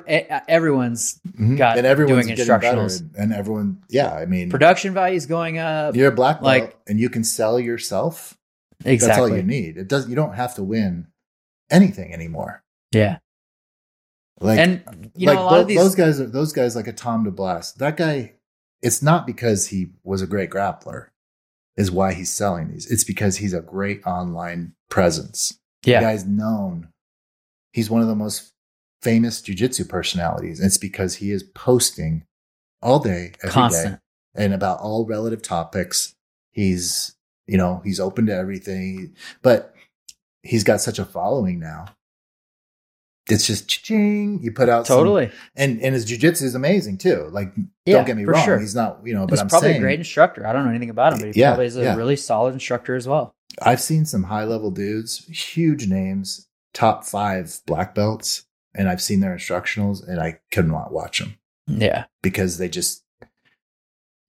everyone's Mhm. got and everyone's doing instructionals. and, and everyone, yeah. I mean, production value is going up. you're a black belt, like- and you can sell yourself. exactly. That's all you need. It does. You don't have to win anything anymore. Yeah, Like and you like know a lot tho- of these. those guys are those guys like a Tom DeBlass. That guy, it's not because he was a great grappler, is why he's selling these. It's because he's a great online presence. yeah, The guy's known. He's one of the most famous jujitsu personalities. It's because he is posting all day, every day, constant. and about all relative topics. He's, you know, he's open to everything, but he's got such a following now. It's just ching. You put out some- Totally. and and his jujitsu is amazing too. Like, Yeah, don't get me wrong, sure. he's not, you know, but He's I'm probably saying a great instructor. I don't know anything about him, but he Yeah, probably is a yeah. really solid instructor as well. I've seen some high level dudes, huge names, top five black belts, and I've seen their instructionals, and I could not watch them Yeah, because they just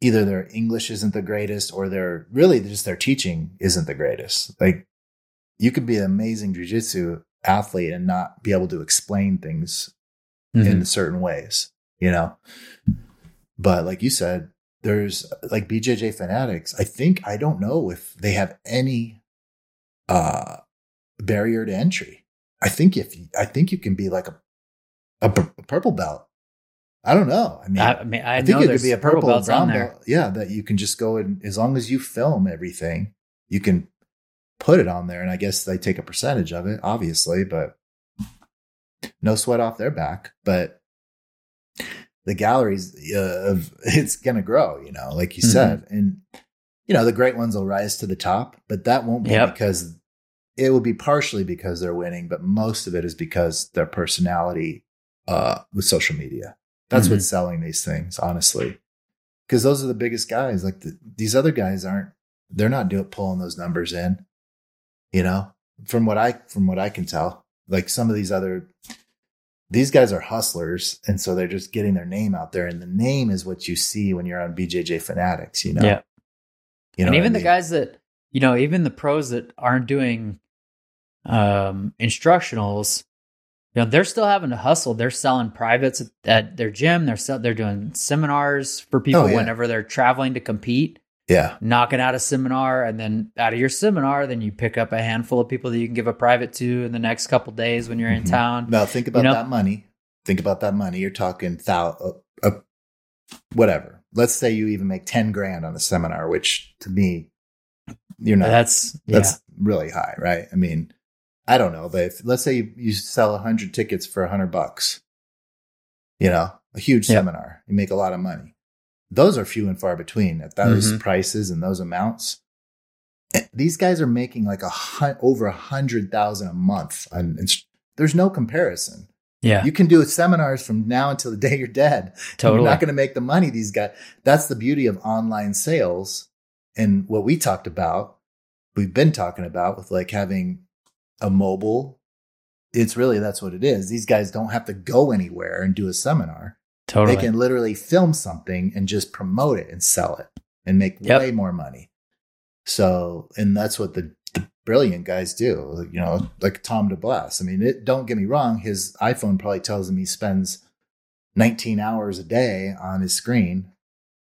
either their English isn't the greatest, or their really just their teaching isn't the greatest. Like, you could be an amazing jujitsu athlete and not be able to explain things Mhm. in certain ways, you know. But like you said, there's like BJJ fanatics. I think I don't know if they have any uh, barrier to entry. I think if I think you can be like a a, a purple belt. I don't know. I mean, I, I mean, I, I think it could be a purple purple brown belt. Yeah, that you can just go and as long as you film everything, you can put it on there. And I guess they take a percentage of it, obviously, but no sweat off their back. But the galleries uh, of it's going to grow, you know, like you Mhm. said, and you know the great ones will rise to the top, but that won't be Yep. because it will be partially because they're winning, but most of it is because their personality uh, with social media. That's Mhm. what's selling these things, honestly. Because those are the biggest guys. Like the, these other guys aren't. They're not doing pulling those numbers in. You know, from what I from what I can tell, like some of these other these guys are hustlers, and so they're just getting their name out there, and the name is what you see when you're on BJJ Fanatics. You know, Yeah. You know, and what I even the guys that you know, even the pros that aren't doing um, instructionals, you know, they're still having to hustle. They're selling privates at, at their gym. They're sell- they're doing seminars for people Oh, yeah. whenever they're traveling to compete. Yeah, Knocking out a seminar, and then out of your seminar, then you pick up a handful of people that you can give a private to in the next couple days when you're in Mhm. town. Now think about know? that money. Think about that money. You're talking thou, uh, uh, whatever. Let's say you even make ten grand on a seminar, which to me, you're not. That's That's really high, right? I mean, I don't know, but if, let's say you, you sell a hundred tickets for a hundred bucks, you know, a huge seminar, you make a lot of money. Those are few and far between at those Mhm. prices and those amounts. And these guys are making like a hun- over a hundred thousand a month. And there's no comparison. yeah, You can do seminars from now until the day you're dead. totally. You're not going to make the money these guys. That's the beauty of online sales and what we talked about. We've been talking about with like having a mobile. It's really that's what it is. These guys don't have to go anywhere and do a seminar. Totally. They can literally film something and just promote it and sell it and make Yep. way more money. So, and that's what the, the brilliant guys do. You know, like Tom DeBlass. I mean, it, don't get me wrong. His iPhone probably tells him he spends 19 hours a day on his screen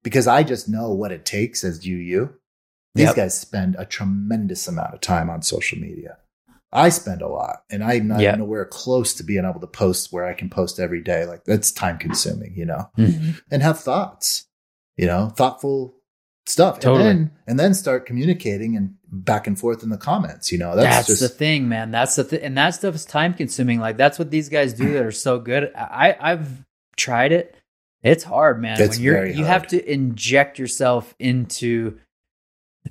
because I just know what it takes as you, you. These Yep. guys spend a tremendous amount of time on social media. I spend a lot and I'm not Yep. nowhere close to being able to post where I can post every day. Like that's time consuming, you know, Mhm. and have thoughts, you know, thoughtful stuff. Totally. And then, and then start communicating and back and forth in the comments, you know, that's, That's, just, the thing, man. That's the th- and that stuff is time consuming. Like that's what these guys do that are so good. I I've tried it. It's hard, man. It's when you're you have to inject yourself into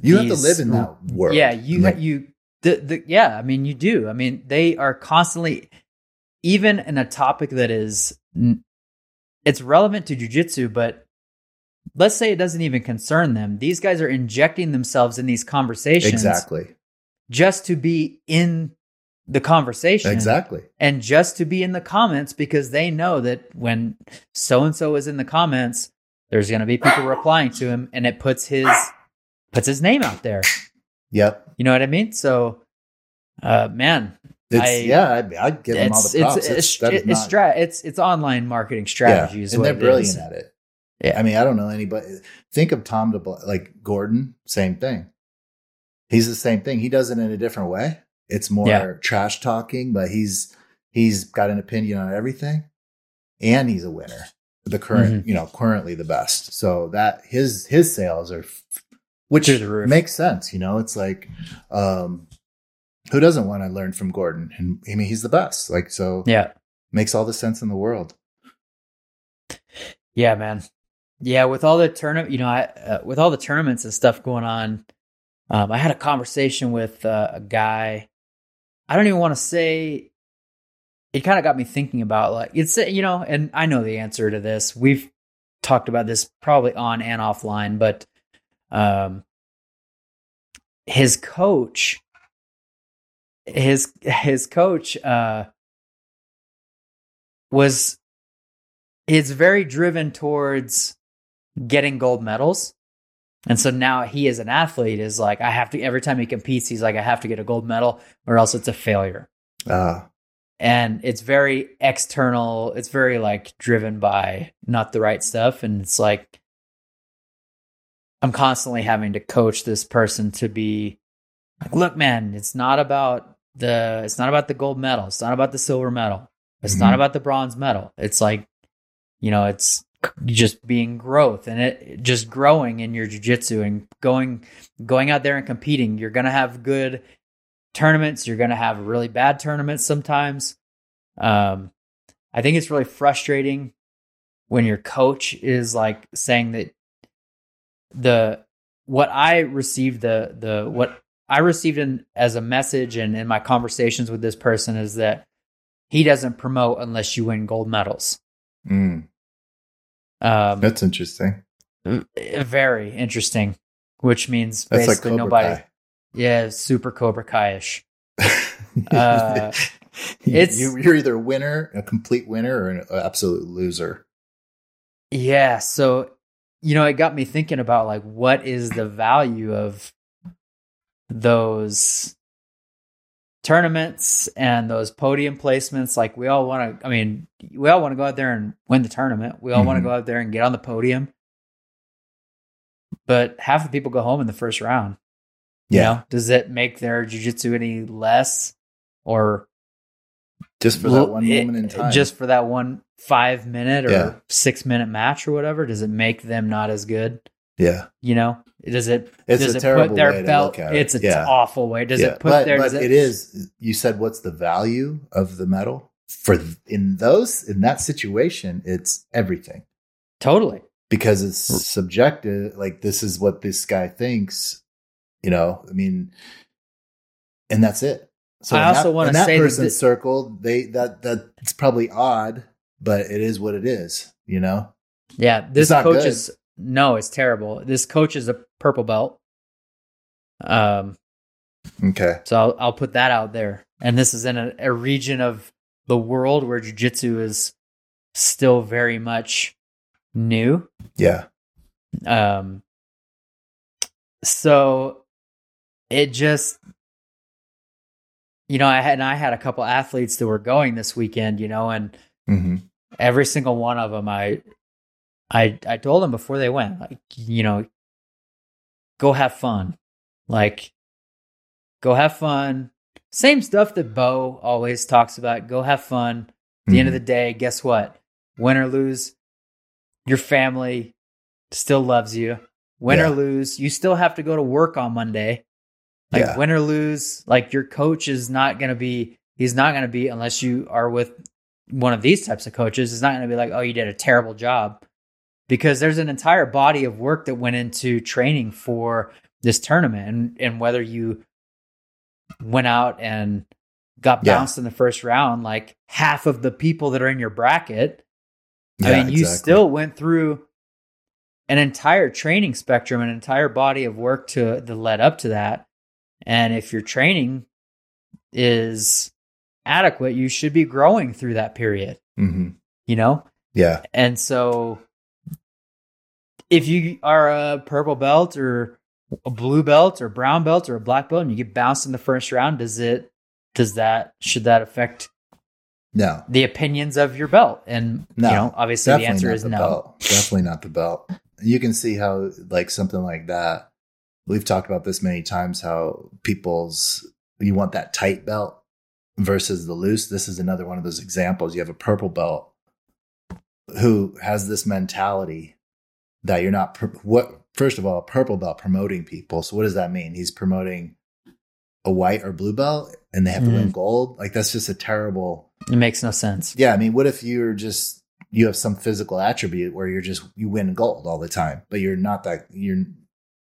you have to live in that world. Yeah, you Like, you the, the yeah, I mean you do. I mean they are constantly even in a topic that is it's relevant to jujitsu, but let's say it doesn't even concern them. These guys are injecting themselves in these conversations exactly. just to be in the conversation Exactly. and just to be in the comments because they know that when so and so is in the comments there's going to be people replying to him and it puts his puts his name out there Yep. you know what i mean so uh man It's, I- yeah, I'd, I'd give them all the props. it's It's, it's, it's, stra- it's it's online marketing strategies. yeah, and they're brilliant at it. Yeah. I mean, I don't know anybody. Think of Tom DeBla- like Gordon, same thing. He's the same thing. He does it in a different way. It's more Yeah. trash talking, but he's he's got an opinion on everything, and he's a winner. The current, Mm-hmm. you know, currently the best. So that his his sales are, which Through the roof. makes sense. You know, it's like, um, who doesn't want to learn from Gordon? And I mean, he's the best. Like, so yeah makes all the sense in the world. Yeah, man. Yeah, with all the tournament, you know, I uh, with all the tournaments and stuff going on, um, I had a conversation with uh, a guy. I don't even want to say. It kind of got me thinking about like it's you know, and I know the answer to this. We've talked about this probably on and offline, but um, his coach, his his coach, uh, was is very driven towards getting gold medals. And so now he as an athlete is like, I have to every time he competes, he's like, I have to get a gold medal or else it's a failure. Uh, And it's very external, it's very like driven by not the right stuff. And it's like I'm constantly having to coach this person to be Like, look, man, it's not about the it's not about the gold medal. It's not about the silver medal. It's not Mhm. about the bronze medal. It's like, you know, it's just being growth and it just growing in your jujitsu and going going out there and competing. You're gonna have good tournaments. You're gonna have really bad tournaments sometimes. Um, I think it's really frustrating when your coach is like saying that the what I received the the what I received in, as a message and in my conversations with this person is that he doesn't promote unless you win gold medals. Mm, Um, that's interesting. very interesting, which means That's basically Cobra nobody. Kai. Yeah, super Cobra Kai-ish. Uh, it's- you, you're either a winner, a complete winner, or an absolute loser. Yeah, so you know, it got me thinking about like what is the value of those tournaments and those podium placements like we all want to I mean, we all want to go out there and win the tournament. We all want Mhm. to go out there and get on the podium. But half the people go home in the first round. You Yeah, know, does it make their jujitsu any less or just for that one it- moment in time. Just for that one five minute or Yeah. six minute match or whatever, does it make them not as good? yeah, You know, does it? It's does a it terrible put their way to belt? look at it. It's an Yeah. awful way. Does yeah. it put but, their? but does it is. You said what's the value of the medal for in those in that situation? It's everything totally. because it's subjective. Like this is what this guy thinks. You know, I mean, and that's it. So I also in that say that person's circle, they that that it's probably odd, but it is what it is. You know, Yeah, this coach good. is no, it's terrible. This coach is a purple belt. Um, okay, so I'll, I'll put that out there. And this is in a, a region of the world where jujitsu is still very much new. yeah, Um, so it just, you know, I had and I had a couple athletes that were going this weekend, you know, and hmm every single one of them, I, I, I told them before they went, like, you know, go have fun, like, go have fun. Same stuff that Bo always talks about. Go have fun. At the end of mm-hmm. the day, guess what? Win or lose, your family still loves you. Win Yeah. or lose, you still have to go to work on Monday. Like Yeah. win or lose, like your coach is not going to be. He's not going to be unless you are with one of these types of coaches. is not going to be like, oh, you did a terrible job, because there's an entire body of work that went into training for this tournament, and and whether you went out and got Yeah. bounced in the first round, like half of the people that are in your bracket. I Yeah, mean, you exactly. still went through an entire training spectrum, an entire body of work to that led up to that. And if your training is adequate, you should be growing through that period, hmm you know? yeah, And so if you are a purple belt or a blue belt or brown belt or a black belt and you get bounced in the first round, does it does that should that affect no, the opinions of your belt? And No, you know, obviously the answer is the no. Belt. Definitely not the belt. You can see how like something like that. We've talked about this many times. How people's you want that tight belt versus the loose. This is another one of those examples. You have a purple belt who has this mentality that you're not what. First of all, a purple belt promoting people. So what does that mean? He's promoting a white or blue belt, and they have to win Mm. gold. Like that's just a terrible It makes no sense. yeah, I mean, what if you're just you have some physical attribute where you're just you win gold all the time, but you're not that you're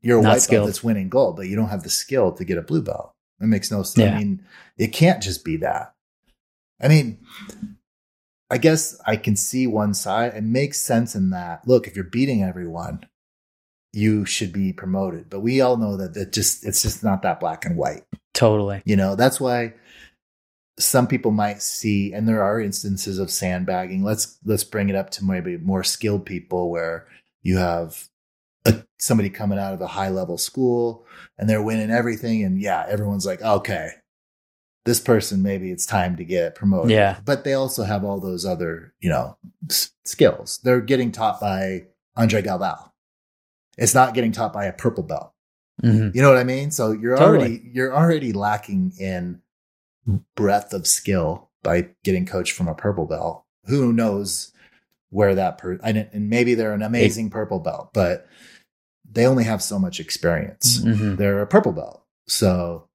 you're a Not white skilled. belt that's winning gold, but you don't have the skill to get a blue belt. That makes no sense. Yeah. I mean, it can't just be that. I mean, I guess I can see one side. It makes sense in that. Look, if you're beating everyone, you should be promoted. But we all know that it just it's just not that black and white. Totally. You know, that's why some people might see, and there are instances of sandbagging. Let's let's bring it up to maybe more skilled people where you have a, somebody coming out of a high level school and they're winning everything, and yeah, everyone's like, okay, this person maybe it's time to get promoted. Yeah. but they also have all those other you know s- skills. They're getting taught by Andre Galvao. It's not getting taught by a purple belt. Mhm. You know what I mean? So you're Totally. already you're already lacking in breadth of skill by getting coached from a purple belt. Who knows where that per and maybe they're an amazing purple belt, but they only have so much experience. Mhm. They're a purple belt. So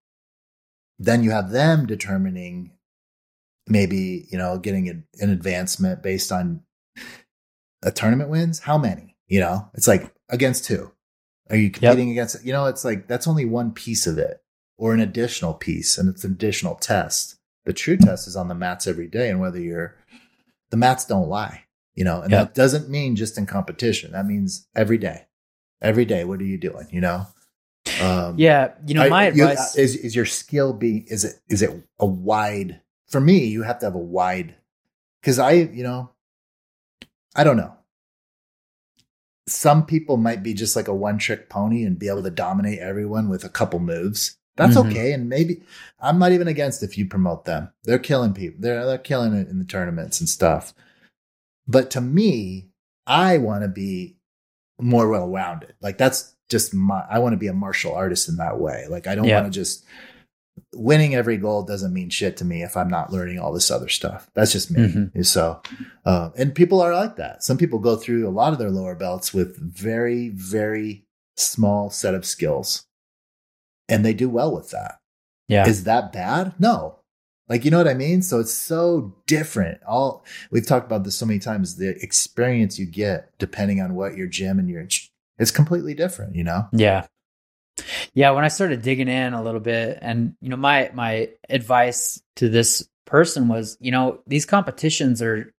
then you have them determining maybe, you know, getting an, an advancement based on a tournament wins. How many? You know, it's like against two. Are you competing against, you know, it's like that's only one piece of it or an additional piece and it's an additional test. The true test is on the mats every day and whether you're, the mats don't lie, you know, and Yep. that doesn't mean just in competition. That means every day. Every day, what are you doing? You know? Um, Yeah, you know, I- my you- advice. is is your skill be is it is it a wide for me you have to have a wide because I you know I don't know some people might be just like a one trick pony and be able to dominate everyone with a couple moves that's Mhm. okay and maybe I'm not even against if you promote them they're killing people they're they're killing it in the tournaments and stuff but to me I want to be more well rounded like that's just my I want to be a martial artist in that way. Like I don't Yeah. want to just winning every goal doesn't mean shit to me if I'm not learning all this other stuff. That's just me. Mhm. So, uh, and people are like that. Some people go through a lot of their lower belts with very, very small set of skills, and they do well with that. yeah, Is that bad? No. Like you know what I mean? So it's so different. All we've talked about this so many times. The experience you get depending on what your gym and your it's completely different. You know? Yeah. Yeah, when I started digging in a little bit and you know my my advice to this person was, you know, these competitions are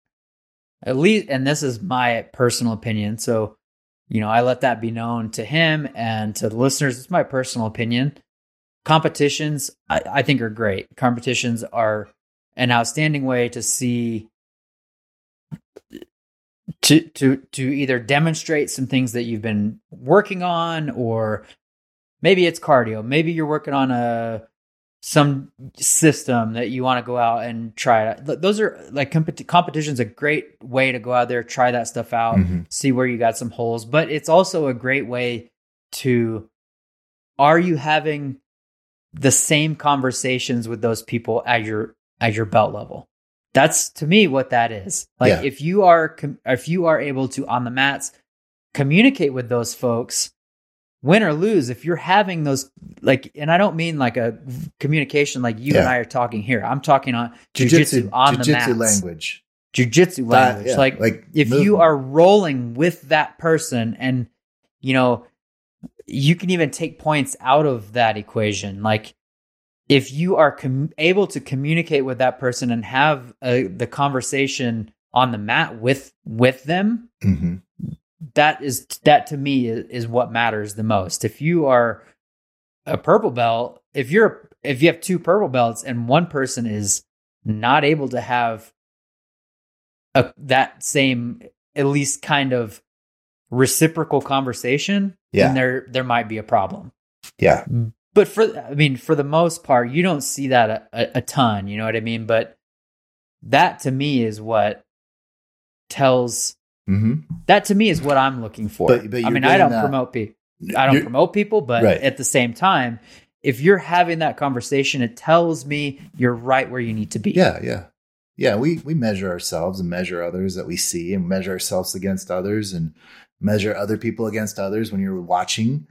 at least and this is my personal opinion. So, you know, I let that be known to him and to the listeners. It's my personal opinion. Competitions I, I think are great. Competitions are an outstanding way to see to to to either demonstrate some things that you've been working on or maybe it's cardio maybe you're working on a some system that you want to go out and try those are like compet- competition's a great way to go out there try that stuff out Mhm. see where you got some holes but it's also a great way to are you having the same conversations with those people at your at your belt level. That's to me what that is. Like Yeah. if you are com- if you are able to on the mats communicate with those folks win or lose if you're having those like and i don't mean like a communication like you and i are talking here. I'm talking on jujitsu on the jujitsu mats. language. jujitsu language. yeah, like like if you are rolling with that person and you know you can even take points out of that equation like if you are com- able to communicate with that person and have uh the conversation on the mat with with them Mhm. that is that to me is, is what matters the most if you are a purple belt if you're if you have two purple belts and one person is not able to have a, that same at least kind of reciprocal conversation Yeah. then there there might be a problem Yeah. but for i mean for the most part you don't see that a, a, ton you know what i mean but that to me is what tells hmm that to me is what i'm looking for But- but i mean i don't that- promote people i don't promote people but Right. at the same time if you're having that conversation it tells me you're right where you need to be Yeah, yeah. Yeah, we we measure ourselves and measure others that we see and measure ourselves against others and measure other people against others when you're watching,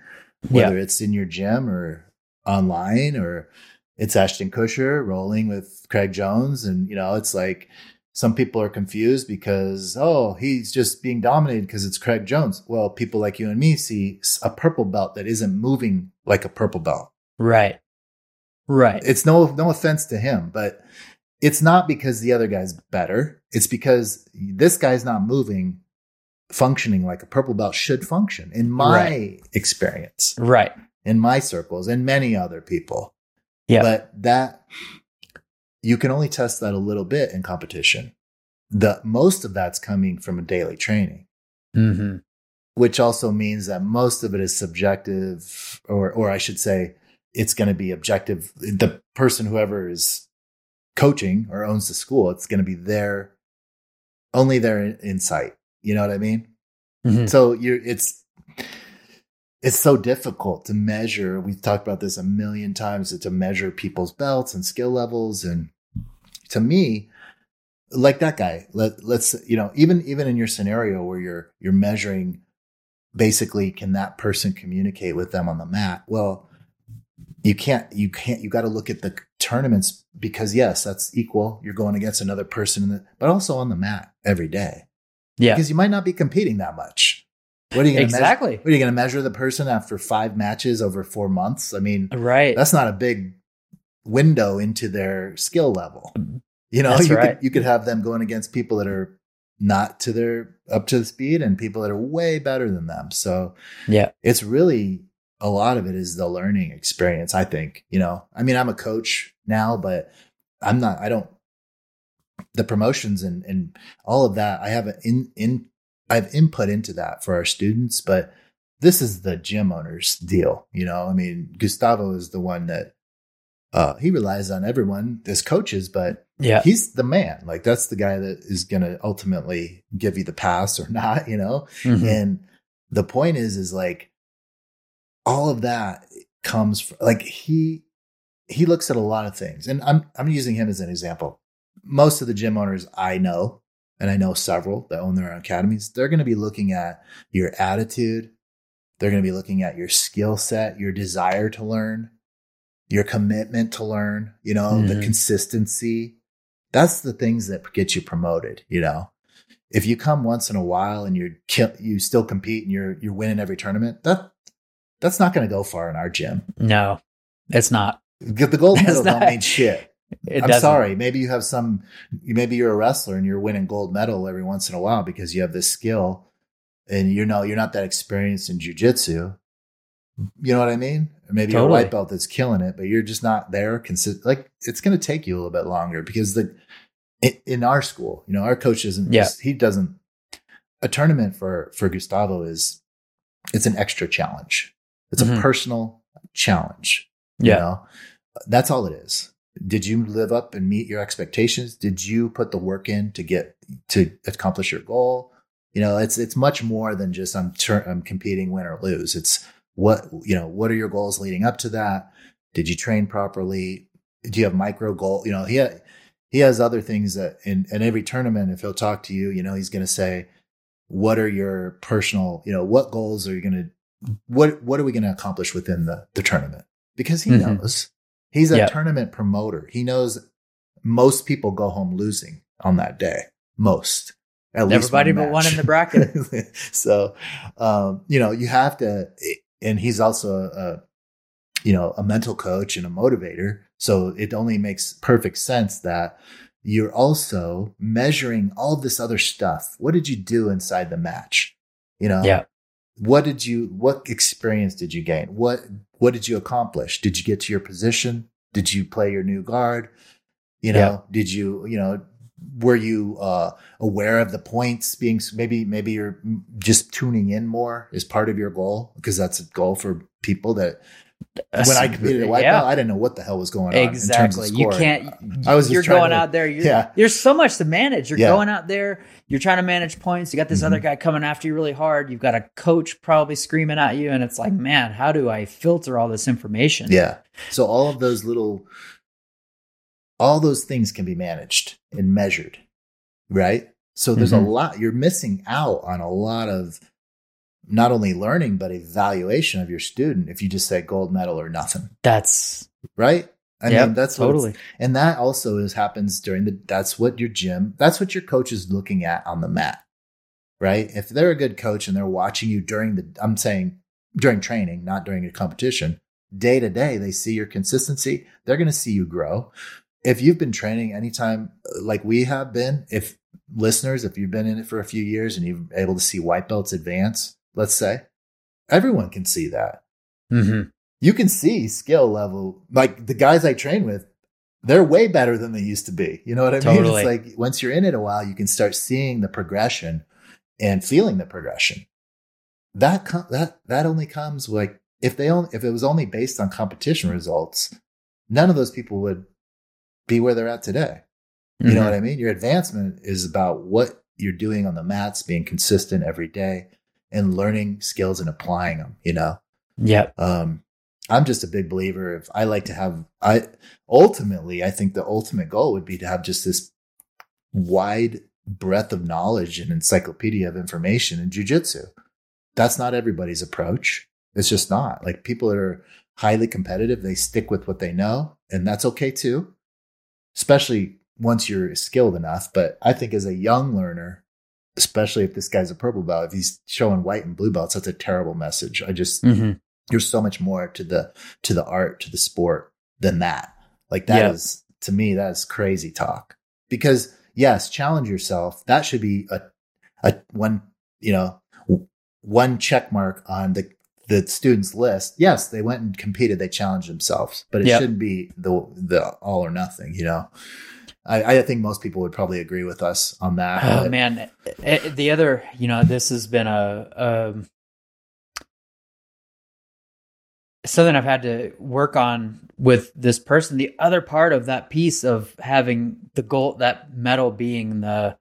whether it's in your gym or online or it's Ashton Kutcher rolling with Craig Jones. And, you know, it's like some people are confused because, oh, he's just being dominated because it's Craig Jones. Well, people like you and me see a purple belt that isn't moving like a purple belt right right it's no no offense to him, but it's not because the other guy's better. It's because this guy's not moving, functioning like a purple belt should function, in my Right. experience, right in my circles, and many other people. Yeah. But that you can only test that a little bit in competition. The most of that's coming from a daily training mm-hmm. which also means that most of it is subjective or or I should say it's going to be objective the person whoever is coaching or owns the school it's going to be their only their insight you know what i mean Mhm. so you're it's it's so difficult to measure. We've talked about this a million times to measure people's belts and skill levels. And to me, like that guy, let, let's, you know, even, even in your scenario where you're, you're measuring basically, can that person communicate with them on the mat? Well, you can't, you can't, you got to look at the tournaments because yes, that's equal. You're going against another person, the, but also on the mat every day. Yeah. Because you might not be competing that much. What are you going to exactly? Measure? What are you going to measure the person after five matches over four months? I mean, right. That's not a big window into their skill level. Mm, you know, That's you right. could you could have them going against people that are not to their up to the speed and people that are way better than them. So yeah, it's really a lot of it is the learning experience. I think you know. I mean, I'm a coach now, but I'm not. I don't. The promotions and and all of that. I have an in in. I have input into that for our students, but this is the gym owner's deal. You know, I mean, Gustavo is the one that uh, he relies on everyone as coaches, but yeah, he's the man. Like that's the guy that is going to ultimately give you the pass or not. You know, Mhm. and the point is, is like all of that comes from like he he looks at a lot of things, and I'm I'm using him as an example. Most of the gym owners I know, and I know several that own their own academies, they're going to be looking at your attitude. They're going to be looking at your skill set, your desire to learn, your commitment to learn, you know, the Mhm. consistency. That's the things that get you promoted, you know. If you come once in a while and you're you still compete and you're you're winning every tournament, that that's not going to go far in our gym. no, it's not. Get The gold medal don't mean shit. It I'm doesn't. sorry. Maybe you have some. Maybe you're a wrestler and you're winning gold medal every once in a while because you have this skill, and you know you're not that experienced in jujitsu. You know what I mean? Or maybe you're a white belt that's killing it, but you're just not there. Consist like it's going to take you a little bit longer because the in, our school, you know, our coach isn't. Yeah. Just, he doesn't. A tournament for for Gustavo is it's an extra challenge. It's Mhm. a personal challenge. Yeah. You know? That's all it is. Did you live up and meet your expectations? Did you put the work in to get to accomplish your goal? You know, it's it's much more than just I'm tur- I'm competing win or lose. It's what you know. What are your goals leading up to that? Did you train properly? Do you have micro goal? You know, he ha- he has other things that in in every tournament. If he'll talk to you, you know, he's going to say, "What are your personal? You know, what goals are you going to? What what are we going to accomplish within the the tournament?" Because he Mhm. knows he's a Yeah. tournament promoter. He knows most people go home losing on that day. Most. At least Everybody but one in the bracket. so, um, you know, you have to, and he's also a, you know, a mental coach and a motivator. So it only makes perfect sense that you're also measuring all this other stuff. What did you do inside the match? You know, Yeah. What did you, what experience did you gain? What, what did you accomplish? Did you get to your position? Did you play your new guard? You know, Yeah. did you, you know, were you uh, aware of the points being maybe maybe you're just tuning in more is part of your goal because that's a goal for people that when I competed white yeah. I didn't know what the hell was going on in terms exactly. of You can't. I was you're going to- out there. You're, yeah. There's so much to manage. You're Yeah. going out there. You're trying to manage points. You got this Mhm. other guy coming after you really hard. You've got a coach probably screaming at you, and it's like, man, how do I filter all this information? Yeah. So all of those little, all those things can be managed and measured, right? So there's Mhm. a lot, you're missing out on a lot of not only learning, but evaluation of your student if you just say gold medal or nothing, That's right? I yep, mean, that's totally. and that also is happens during the, that's what your gym, that's what your coach is looking at on the mat, right? If they're a good coach and they're watching you during the, I'm saying during training, not during a competition, day to day, they see your consistency. They're going to see you grow. If you've been training anytime like we have been, if listeners, if you've been in it for a few years and you've been able to see white belts advance, let's say, everyone can see that. hmm You can see skill level. Like the guys I train with, they're way better than they used to be. You know what I mean? It's like once you're in it a while, you can start seeing the progression and feeling the progression. That com- that that only comes like if they only if it was only based on competition results, none of those people would be where they're at today. You know what I mean? Your advancement is about what you're doing on the mats, being consistent every day and learning skills and applying them, you know? Yep. Um, I'm just a big believer. If I like to have, I ultimately, I think the ultimate goal would be to have just this wide breadth of knowledge and encyclopedia of information in jujitsu. That's not everybody's approach. It's just not. Like people that are highly competitive, they stick with what they know, and that's okay too. Especially once you're skilled enough. But I think as a young learner, especially if this guy's a purple belt, if he's showing white and blue belts, that's a terrible message. I just hmm there's so much more to the to the art to the sport than that. Like that is Yeah. to me that is crazy talk. Because yes challenge yourself. That should be a a one you know one check mark on the the students list. Yes they went and competed. They challenged themselves but it Yep. shouldn't be the the all or nothing you know I, I think most people would probably agree with us on that Oh but- man, Eh, eh, the other, you know, this has been a, um something I've had to work on with this person. The other part of that piece of having the goal, that medal being the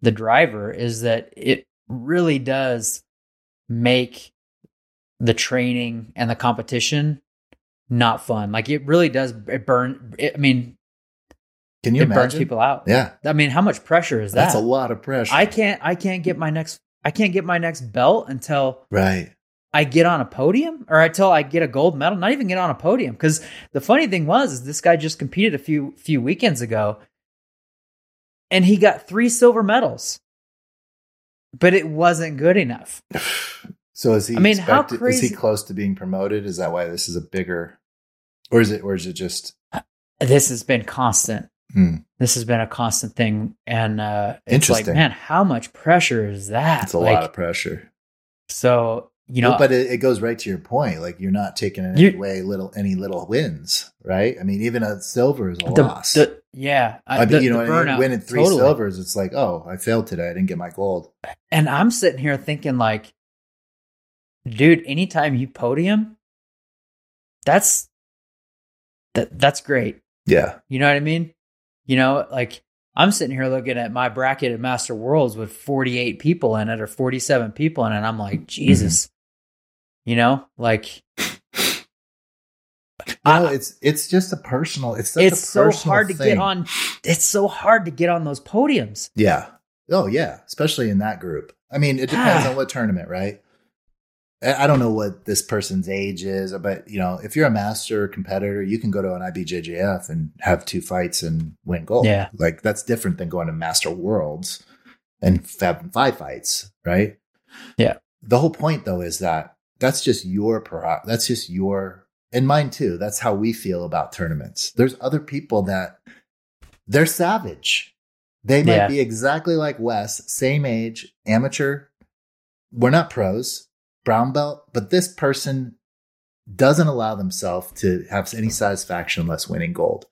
the driver, is that it really does make the training and the competition not fun. Like it really does. It burn. It, I mean, can you it burns people out. yeah I mean, how much pressure is that? that's a lot of pressure I can't I can't get my next I can't get my next belt until right I get on a podium or until I get a gold medal, not even get on a podium. Because the funny thing was is this guy just competed a few few weekends ago and he got three silver medals. But it wasn't good enough. So is he? I mean, how expected- Is he close to being promoted? Is that why this is a bigger, or is it, or is it just? Uh, this has been constant. Hmm, This has been a constant thing. And uh it's like, man, how much pressure is that? it's a Like, lot of pressure. so you know Well, but it, it goes right to your point. Like you're not taking in any way little any little wins, right? I mean, even a silver is a the, loss. the- yeah, I mean, the- you know, the what I mean? burnout, winning three totally. silvers, it's like, oh, I failed today. I didn't get my gold. And I'm sitting here thinking, like, dude, anytime you podium, that's that that's great. Yeah, You know what I mean? You know, like I'm sitting here looking at my bracket at Master Worlds with 48 people in it or 47 people in it. And I'm like, Jesus. You know, like no, I- it's it's just a personal. It's such it's a so personal hard to thing. get on. It's so hard to get on those podiums. Yeah. Oh, yeah. Especially in that group. I mean, it depends Ah. on what tournament, right? I don't know what this person's age is, but you know, if you're a master competitor, you can go to an IBJJF and have two fights and win gold. Yeah. Like that's different than going to Master Worlds and having five fights, right? Yeah. The whole point though is that that's just your that's just your and mine too. That's how we feel about tournaments. There's other people that they're savage. They might Yeah. be exactly like Wes, same age, amateur. We're not pros, brown belt, but this person doesn't allow themselves to have any satisfaction unless winning gold.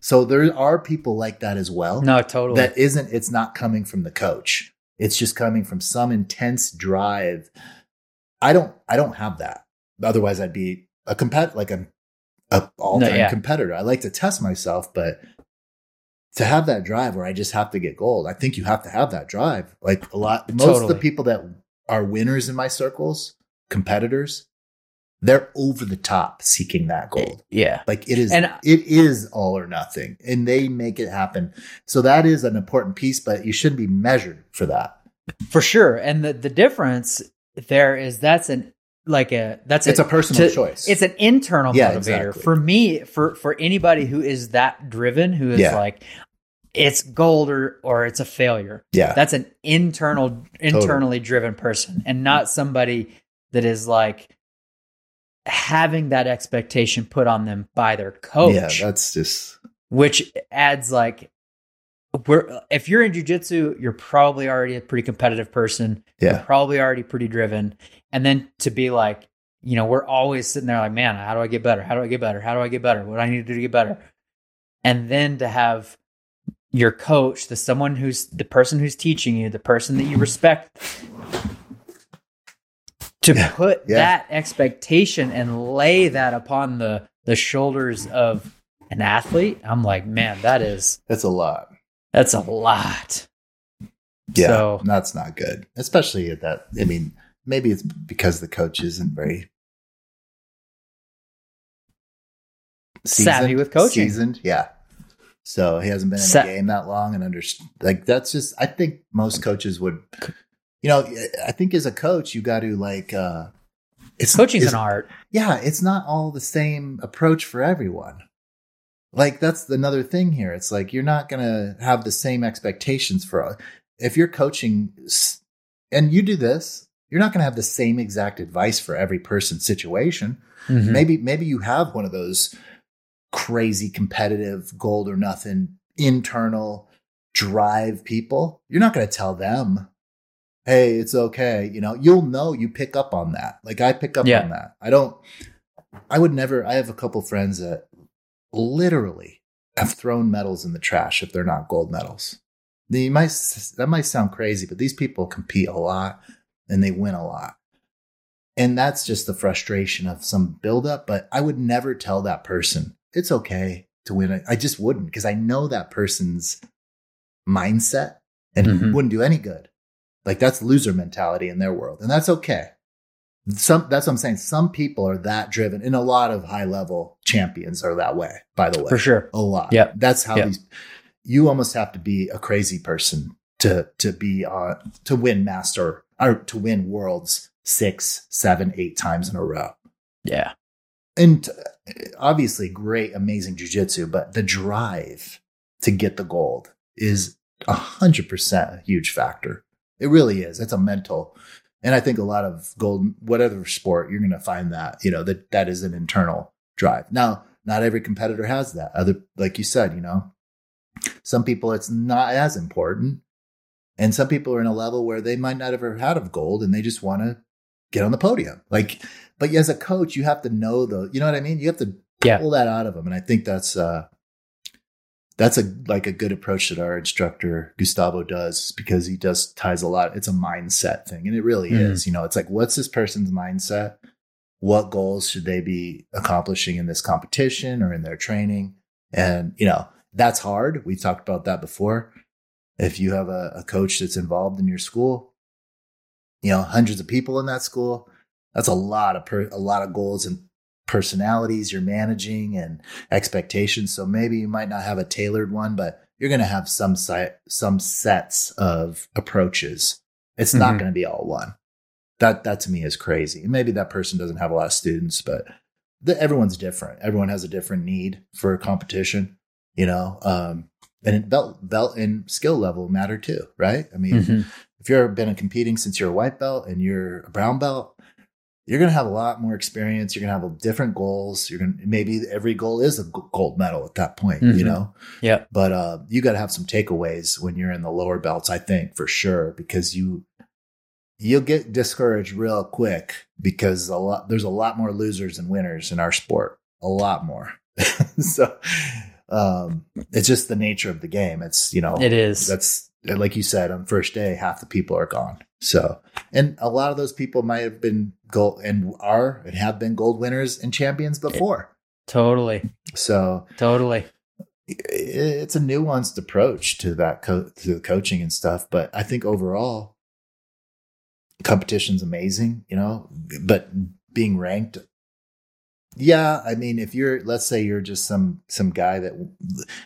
So there are people like that as well. No, totally. That isn't, it's not coming from the coach. It's just coming from some intense drive. I don't, I don't have that. Otherwise I'd be a compet, like a, a all time No, yeah. competitor. I like to test myself, but to have that drive where I just have to get gold, I think you have to have that drive. Like a lot, most of the people that are winners in my circles, competitors, they're over the top seeking that gold. Eh, yeah. Like it is, And- it is all or nothing, and they make it happen. So that is an important piece, but you shouldn't be measured for that. For sure. And the, the difference there is that's an like a that's It's a personal to- choice. It's an internal Yeah, motivator. exactly. For me, for for anybody who is that driven, who is Yeah. like it's gold or or it's a failure. yeah, That's an internal internally driven person and not somebody that is like having that expectation put on them by their coach yeah. That's just which adds like we're if you're in jujitsu, you're probably already a pretty competitive person. You're yeah, probably already pretty driven. And then to be like, you know, we're always sitting there like, man, how do I get better? How do I get better? How do I get better? What do I need to do to get better? And then to have your coach, the someone who's the person who's teaching you, the person that you respect, to yeah, put yeah. that expectation and lay that upon the the shoulders of an athlete, I'm like, man, that is that's a lot. That's a lot. Yeah, so, that's not good, especially at that. I mean, maybe it's because the coach isn't very seasoned, savvy with coaching. Seasoned, yeah. So he hasn't been in the game that long and under like that's just I think most coaches would you know, I think as a coach you got to like uh it's Coaching's it's- an art. yeah, it's not all the same approach for everyone. Like that's another thing here. It's like you're not going to have the same expectations for if you're coaching and you do this, you're not going to have the same exact advice for every person's situation. Mhm. Maybe maybe you have one of those crazy competitive gold or nothing internal drive people. You're not going to tell them, "Hey, it's okay." You know, you'll know you pick up on that. Like I pick up Yeah. on that. I don't I would never I have a couple friends that literally have thrown medals in the trash if they're not gold medals. They might that might sound crazy, but these people compete a lot and they win a lot. And that's just the frustration of some buildup. But I would never tell that person it's okay to win. I just wouldn't because I know that person's mindset and Mhm. wouldn't do any good. Like that's loser mentality in their world, and that's okay. Some that's what I'm saying. Some people are that driven, and a lot of high level champions are that way. By the way, For sure. a lot. Yeah, That's how Yep. these. You almost have to be a crazy person to to be uh to win master or to win worlds six, seven, eight times in a row. Yeah. And uh, obviously, great, amazing jujitsu, but the drive to get the gold is a hundred percent a huge factor. It really is. It's a mental, and I think a lot of gold, whatever sport, you're going to find that you know that that is an internal drive. Now, not every competitor has that. Other, like you said, you know, some people it's not as important, and some people are in a level where they might not have ever had of gold, and they just want to get on the podium. Like, but as a coach, you have to know the, you know what I mean? You have to Yeah. pull that out of them, and I think that's uh that's a like a good approach that our instructor Gustavo does because he does ties a lot. It's a mindset thing, and it really Mhm. is. You know, it's like what's this person's mindset? What goals should they be accomplishing in this competition or in their training? And you know, that's hard. We've talked about that before. If you have a, a coach that's involved in your school, you know, hundreds of people in that school, that's a lot of per, a lot of goals and personalities you're managing and expectations. So maybe you might not have a tailored one, but you're going to have some si- some sets of approaches. It's not Mhm. going to be all one. That that to me is crazy. And maybe that person doesn't have a lot of students, but the, everyone's different. Everyone has a different need for competition, you know. Um, and belt belt and skill level matter too, right? I mean, Mhm. If you've been competing since you're a white belt and you're a brown belt, you're going to have a lot more experience. You're going to have different goals. You're going to maybe every goal is a gold medal at that point, you Mhm. know. Yeah. But uh, you got to have some takeaways when you're in the lower belts, I think, for sure, because you you'll get discouraged real quick because a lot there's a lot more losers than winners in our sport, a lot more. so um, it's just the nature of the game. It's you know It is. that's like you said on first day half the people are gone so and a lot of those people might have been gold and are and have been gold winners and champions before Totally. so Totally. it's a nuanced approach to that co- to the coaching and stuff but i think overall competition's amazing you know but being ranked yeah i mean if you're let's say you're just some some guy that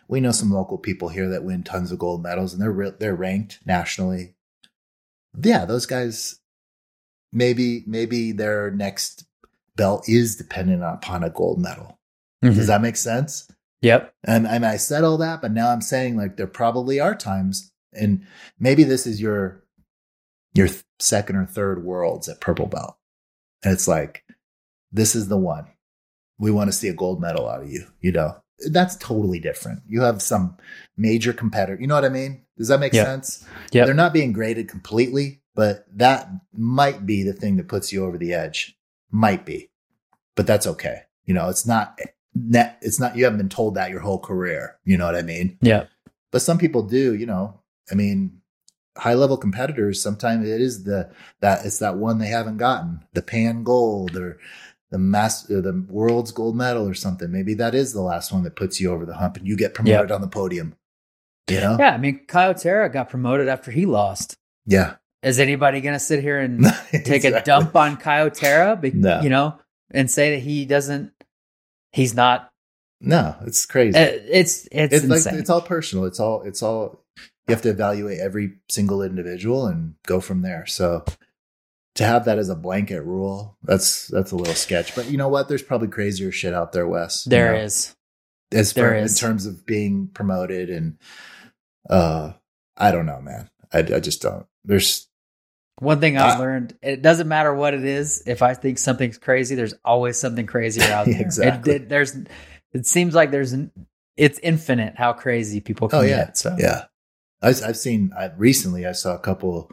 we know some local people here that win tons of gold medals and they're real they're ranked nationally. Yeah those guys maybe maybe their next belt is dependent upon a gold medal. Mhm. does that make sense? Yep. and, and I said all that, but now I'm saying like there probably are times, and maybe this is your your second or third worlds at purple belt, and it's like this is the one we want to see a gold medal out of you. You know, that's totally different. You have some major competitor. You know what I mean? Does that make Yeah. sense? Yeah. They're not being graded completely, but that might be the thing that puts you over the edge. Might be, but that's okay. You know, it's not net. It's not. You haven't been told that your whole career. You know what I mean? Yeah. But some people do. You know, I mean, high level competitors. Sometimes it is the that it's that one they haven't gotten, the pan gold or the mass the world's gold medal or something. Maybe that is the last one that puts you over the hump, and you get promoted on the podium. You know? Yeah. I mean, Kyle Terra got promoted after he lost. Yeah. Is anybody going to sit here and take a dump on Kyle Terra? Be- No. You know, and say that he doesn't, he's not No, it's crazy. Uh, it's it's, it's like insane. it's all personal. It's all it's all you have to evaluate every single individual and go from there. So to have that as a blanket rule, that's that's a little sketch. But you know what? There's probably crazier shit out there, Wes. you There know, is. as there far, is. in terms of being promoted and uh I don't know, man. I, I just don't. There's One thing I've I- learned: it doesn't matter what it is. If I think something's crazy, there's always something crazier out there. Exactly. it- there's. It seems like there's. an- It's infinite how crazy people can Oh, yeah. get. So Yeah, I've, I've seen. I recently I saw a couple,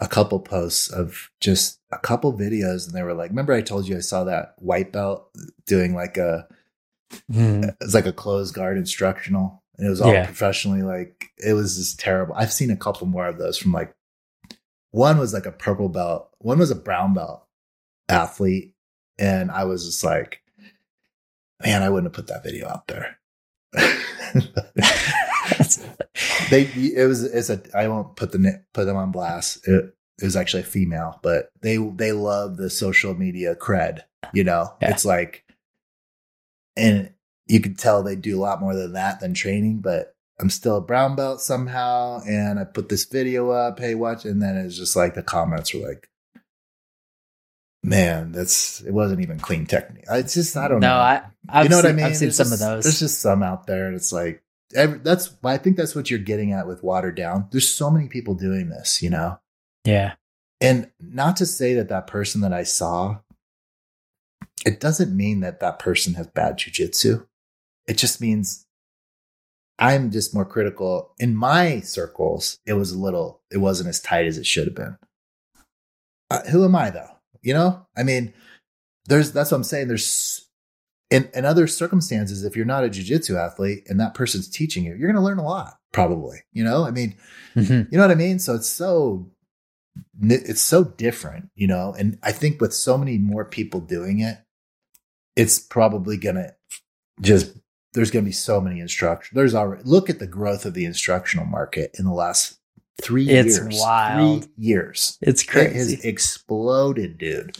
a couple posts of just a couple videos, and they were like, "Remember I told you I saw that white belt doing like a Mhm. it was like a closed guard instructional, and it was all Yeah. professionally like it was just terrible." I've seen a couple more of those from like one was like a purple belt, one was a brown belt athlete, and I was just like, "Man, I wouldn't have put that video out there." they it was it's a I won't put the put them on blast. It, it was actually a female, but they they love the social media cred. You know, Yeah. it's like, and you could tell they do a lot more than that than training. But I'm still a brown belt somehow, and I put this video up. Hey, watch, and then it's just like the comments were like. Man, that's it wasn't even clean technique. It's just I don't no, know I I've you know seen, what I mean? I've seen There's some just- of those. There's just some out there, and it's like every, that's. I think that's what you're getting at with watered down. There's so many people doing this, you know, yeah, and not to say that that person that I saw, it doesn't mean that that person has bad jujitsu. It just means I'm just more critical. In my circles, it was a little. It wasn't as tight as it should have been. Uh, who am I though? You know, I mean, there's that's what I'm saying. There's in, in other circumstances, if you're not a jujitsu athlete and that person's teaching you, you're going to learn a lot, probably. You know, I mean, Mhm. you know what I mean? So it's so it's so different, you know. And I think with so many more people doing it, it's probably going to just there's going to be so many instruction. There's already look at the growth of the instructional market in the last three It's years. wild. Three years. it's crazy. It has exploded, dude.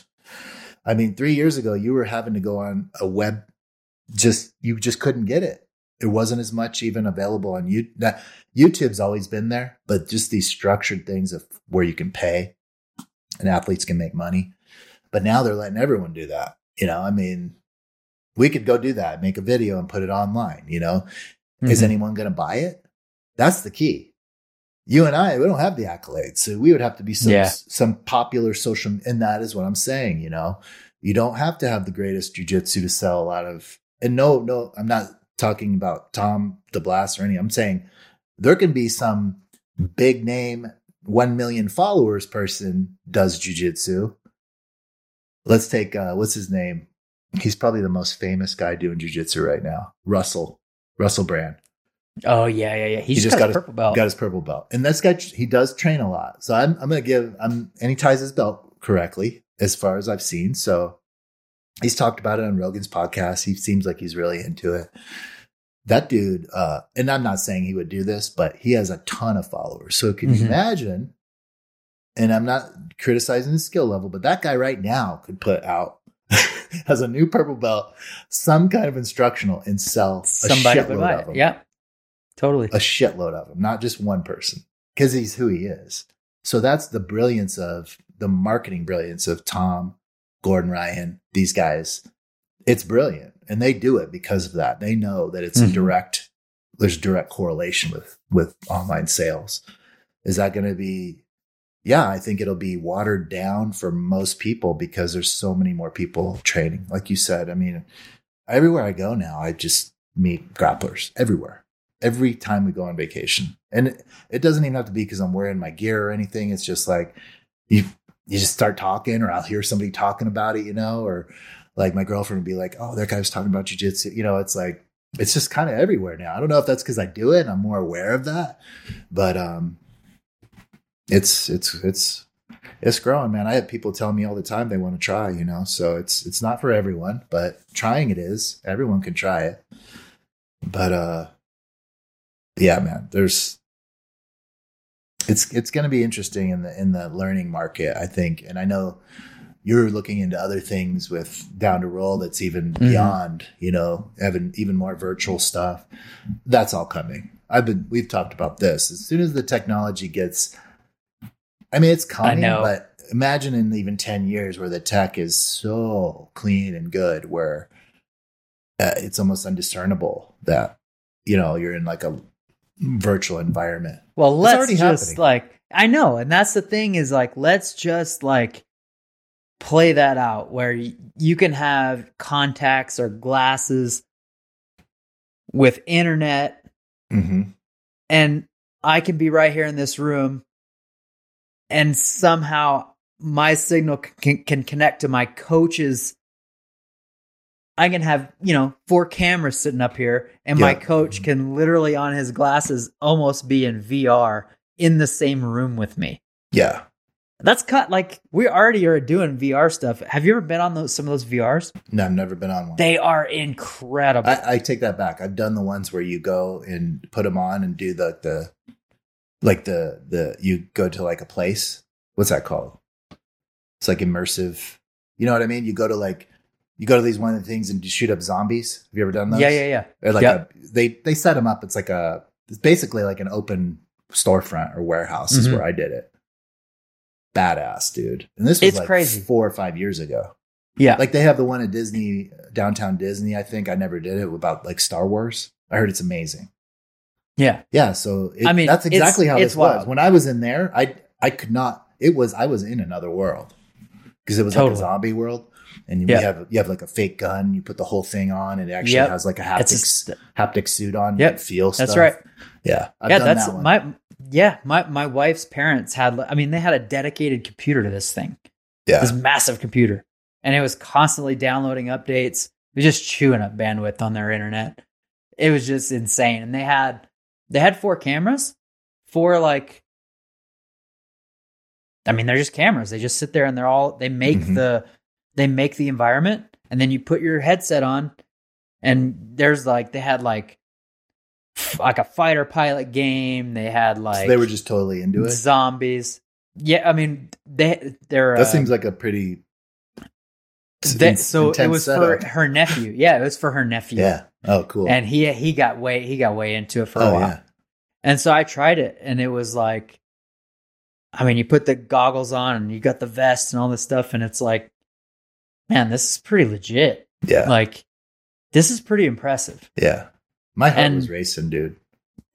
I mean, three years ago, you were having to go on a web, just you just couldn't get it. It wasn't as much even available on you. Now, YouTube's always been there, but just these structured things of where you can pay and athletes can make money. But now they're letting everyone do that. You know, I mean, we could go do that, make a video and put it online. You know, is Mhm. anyone going to buy it? That's the key. You and I, we don't have the accolades, so we would have to be some Yeah. some popular social, and that is what I'm saying. You know, you don't have to have the greatest jujitsu to sell a lot of. And no, no, I'm not talking about Tom DeBlass or any. I'm saying there can be some big name, one million followers person does jujitsu. Let's take uh, what's his name? He's probably the most famous guy doing jujitsu right now. Russell, Russell Brand. Oh yeah, yeah, yeah. He, He just, got, got his- purple belt. Got his purple belt, and this guy he does train a lot. So I'm I'm gonna give I'm and he ties his belt correctly as far as I've seen. So he's talked about it on Rogan's podcast. He seems like he's really into it. That dude, uh, and I'm not saying he would do this, but he has a ton of followers. So can you Mhm. imagine? And I'm not criticizing his skill level, but that guy right now could put out has a new purple belt, some kind of instructional, and sell Somebody would buy of it. them Yeah, totally. a shitload of them, not just one person, because he's who he is. So that's the brilliance of the marketing brilliance of Tom, Gordon Ryan, these guys. It's brilliant. And they do it because of that. They know that it's a Mhm. direct, there's direct correlation with, with online sales. Is that going to be, yeah, I think it'll be watered down for most people because there's so many more people training. Like you said, I mean, everywhere I go now, I just meet grapplers everywhere every time we go on vacation. And it, it doesn't even have to be because I'm wearing my gear or anything. It's just like you you just start talking, or I'll hear somebody talking about it, you know, or like my girlfriend would be like, "Oh, that guy was talking about jujitsu." You know, it's like it's just kind of everywhere now. I don't know if that's because I do it and I'm more aware of that, but um, it's it's it's it's growing, man. I have people tell me all the time they want to try, you know. So it's it's not for everyone, but trying it is. Everyone can try it. But uh yeah, man, there's it's it's going to be interesting in the in the learning market, I think. And I know you're looking into other things with down to roll that's even Mhm. beyond, you know, having even more virtual stuff. That's all coming. I've been we've talked about this. As soon as the technology gets I mean it's coming, but imagine in even 10 years where the tech is so clean and good where uh, it's almost undiscernible that you know you're in like a virtual environment. Well, let's just happening. like I know, and that's the thing is like let's just like play that out where you can have contacts or glasses with internet Mm-hmm. and I can be right here in this room and somehow my signal can, can connect to my coach's I can have, you know, four cameras sitting up here and my coach can literally on his glasses almost be in VR in the same room with me. Yeah. That's cut like we already are doing VR stuff. Have you ever been on those some of those VRs? No, I've never been on one. They are incredible. I, I take that back. I've done the ones where you go and put them on and do the the like the the you go to like a place. What's that called? It's like immersive. You know what I mean? You go to like you go to these one of the things and you shoot up zombies. Have you ever done those? yeah, yeah, yeah. Or like Yep. a, they they set them up. It's like a it's basically like an open storefront or warehouse is Mhm. where I did it. Badass, dude. And this was It's like crazy. four or five years ago. Yeah. Like they have the one at Disney, downtown Disney. I think I never did it about like Star Wars. I heard it's amazing. yeah. Yeah, so it, I mean, that's exactly how this was. When I was in there, I I could not. It was I was in another world because it was like a zombie world, and you have you have like a fake gun. You put the whole thing on, and it actually Yep. has like a haptic a haptic suit on. Yep. Feel That's stuff. right. Yeah, I've yeah, that's that my yeah, my my wife's parents had I mean they had a dedicated computer to this thing. yeah. This massive computer. And it was constantly downloading updates. It was just chewing up bandwidth on their internet. It was just insane. And they had they had four cameras, four like I mean, they're just cameras. They just sit there and they're all they make Mhm. the they make the environment and then you put your headset on and there's like they had like like a fighter pilot game. They had like so they were just totally into it. zombies. Yeah, I mean they they're That uh, seems like a pretty. that, in- so it was setup. for her nephew. Yeah, it was for her nephew. Yeah. Oh, cool. and he he got way he got way into it for a oh while. yeah. And so I tried it, and it was like, I mean, you put the goggles on, and you got the vest and all this stuff, and it's like, man, this is pretty legit. Yeah. Like, this is pretty impressive. yeah. My heart and- was racing, dude.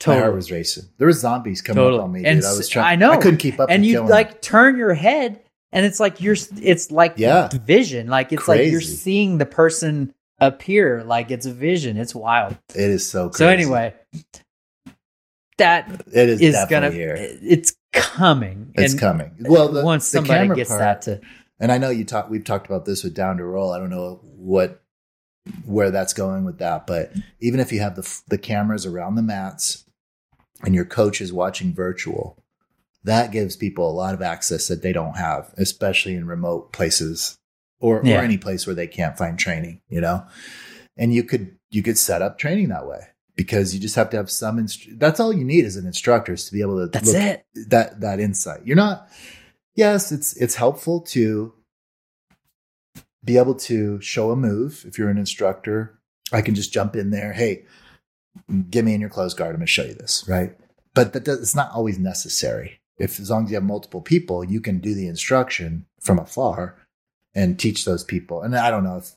My heart was racing. There was zombies coming Totally. up on me, dude. And I was trying. I know. I couldn't keep up. and with you killing them. like turn your head, and it's like you're. It's like Yeah. vision. Like it's like you're seeing the person appear. Like it's a vision. It's wild. It is so. Crazy. So anyway, that it is, is definitely gonna. here. It's coming. It's coming. Well, the, once somebody gets part, that to and I know you talk. We've talked about this with Down to Roll. I don't know what where that's going with that, but even if you have the the cameras around the mats and your coach is watching virtual, that gives people a lot of access that they don't have, especially in remote places or Yeah. or any place where they can't find training. You know, and you could you could set up training that way because you just have to have some. Instru- that's all you need as an instructor is to be able to. that's it. that that insight. You're not yes, it's it's helpful to be able to show a move if you're an instructor. I can just jump in there, hey, get me in your closed guard, I'm gonna show you this, right? But that does, it's not always necessary. If as long as you have multiple people, you can do the instruction from afar and teach those people. And I don't know if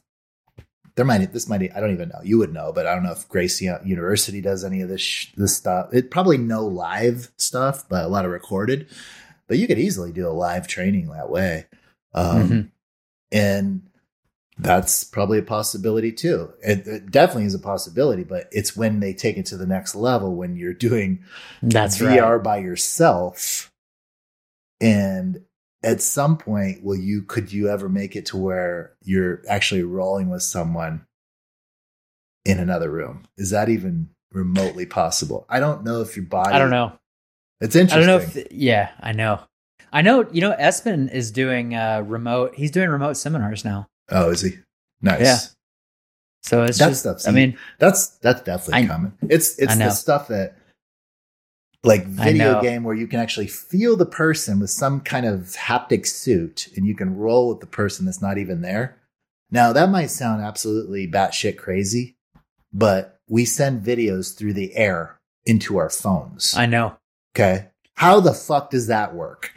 there might this might I don't even know. You would know, but I don't know if Gracie University does any of this this stuff. It probably no live stuff, but a lot of recorded. But you could easily do a live training that way, um, Mhm. and that's probably a possibility too. It, it definitely is a possibility, but it's when they take it to the next level when you're doing That's VR right. by yourself. And at some point, will you could you ever make it to where you're actually rolling with someone in another room? Is that even remotely possible? I don't know if your body. I don't know. It's interesting. I don't know if yeah, I know. I know, you know, Espen is doing uh remote he's doing remote seminars now. oh, is he? Nice. Yeah. So it's That just stuff's I mean, That's that's definitely I- coming. It's it's the stuff that like video game where you can actually feel the person with some kind of haptic suit and you can roll with the person that's not even there. Now that might sound absolutely batshit crazy, but we send videos through the air into our phones. I know. Okay. How the fuck does that work?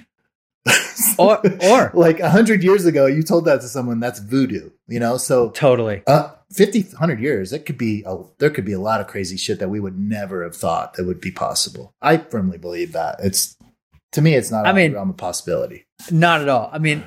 Or or like a hundred years ago, you told that to someone, that's voodoo, you know? So, totally. uh, 50, 100 years, it could be, a, there could be a lot of crazy shit that we would never have thought that would be possible. I firmly believe that. It's, to me, it's not I out of the mean- realm of possibility. Not at all. I mean,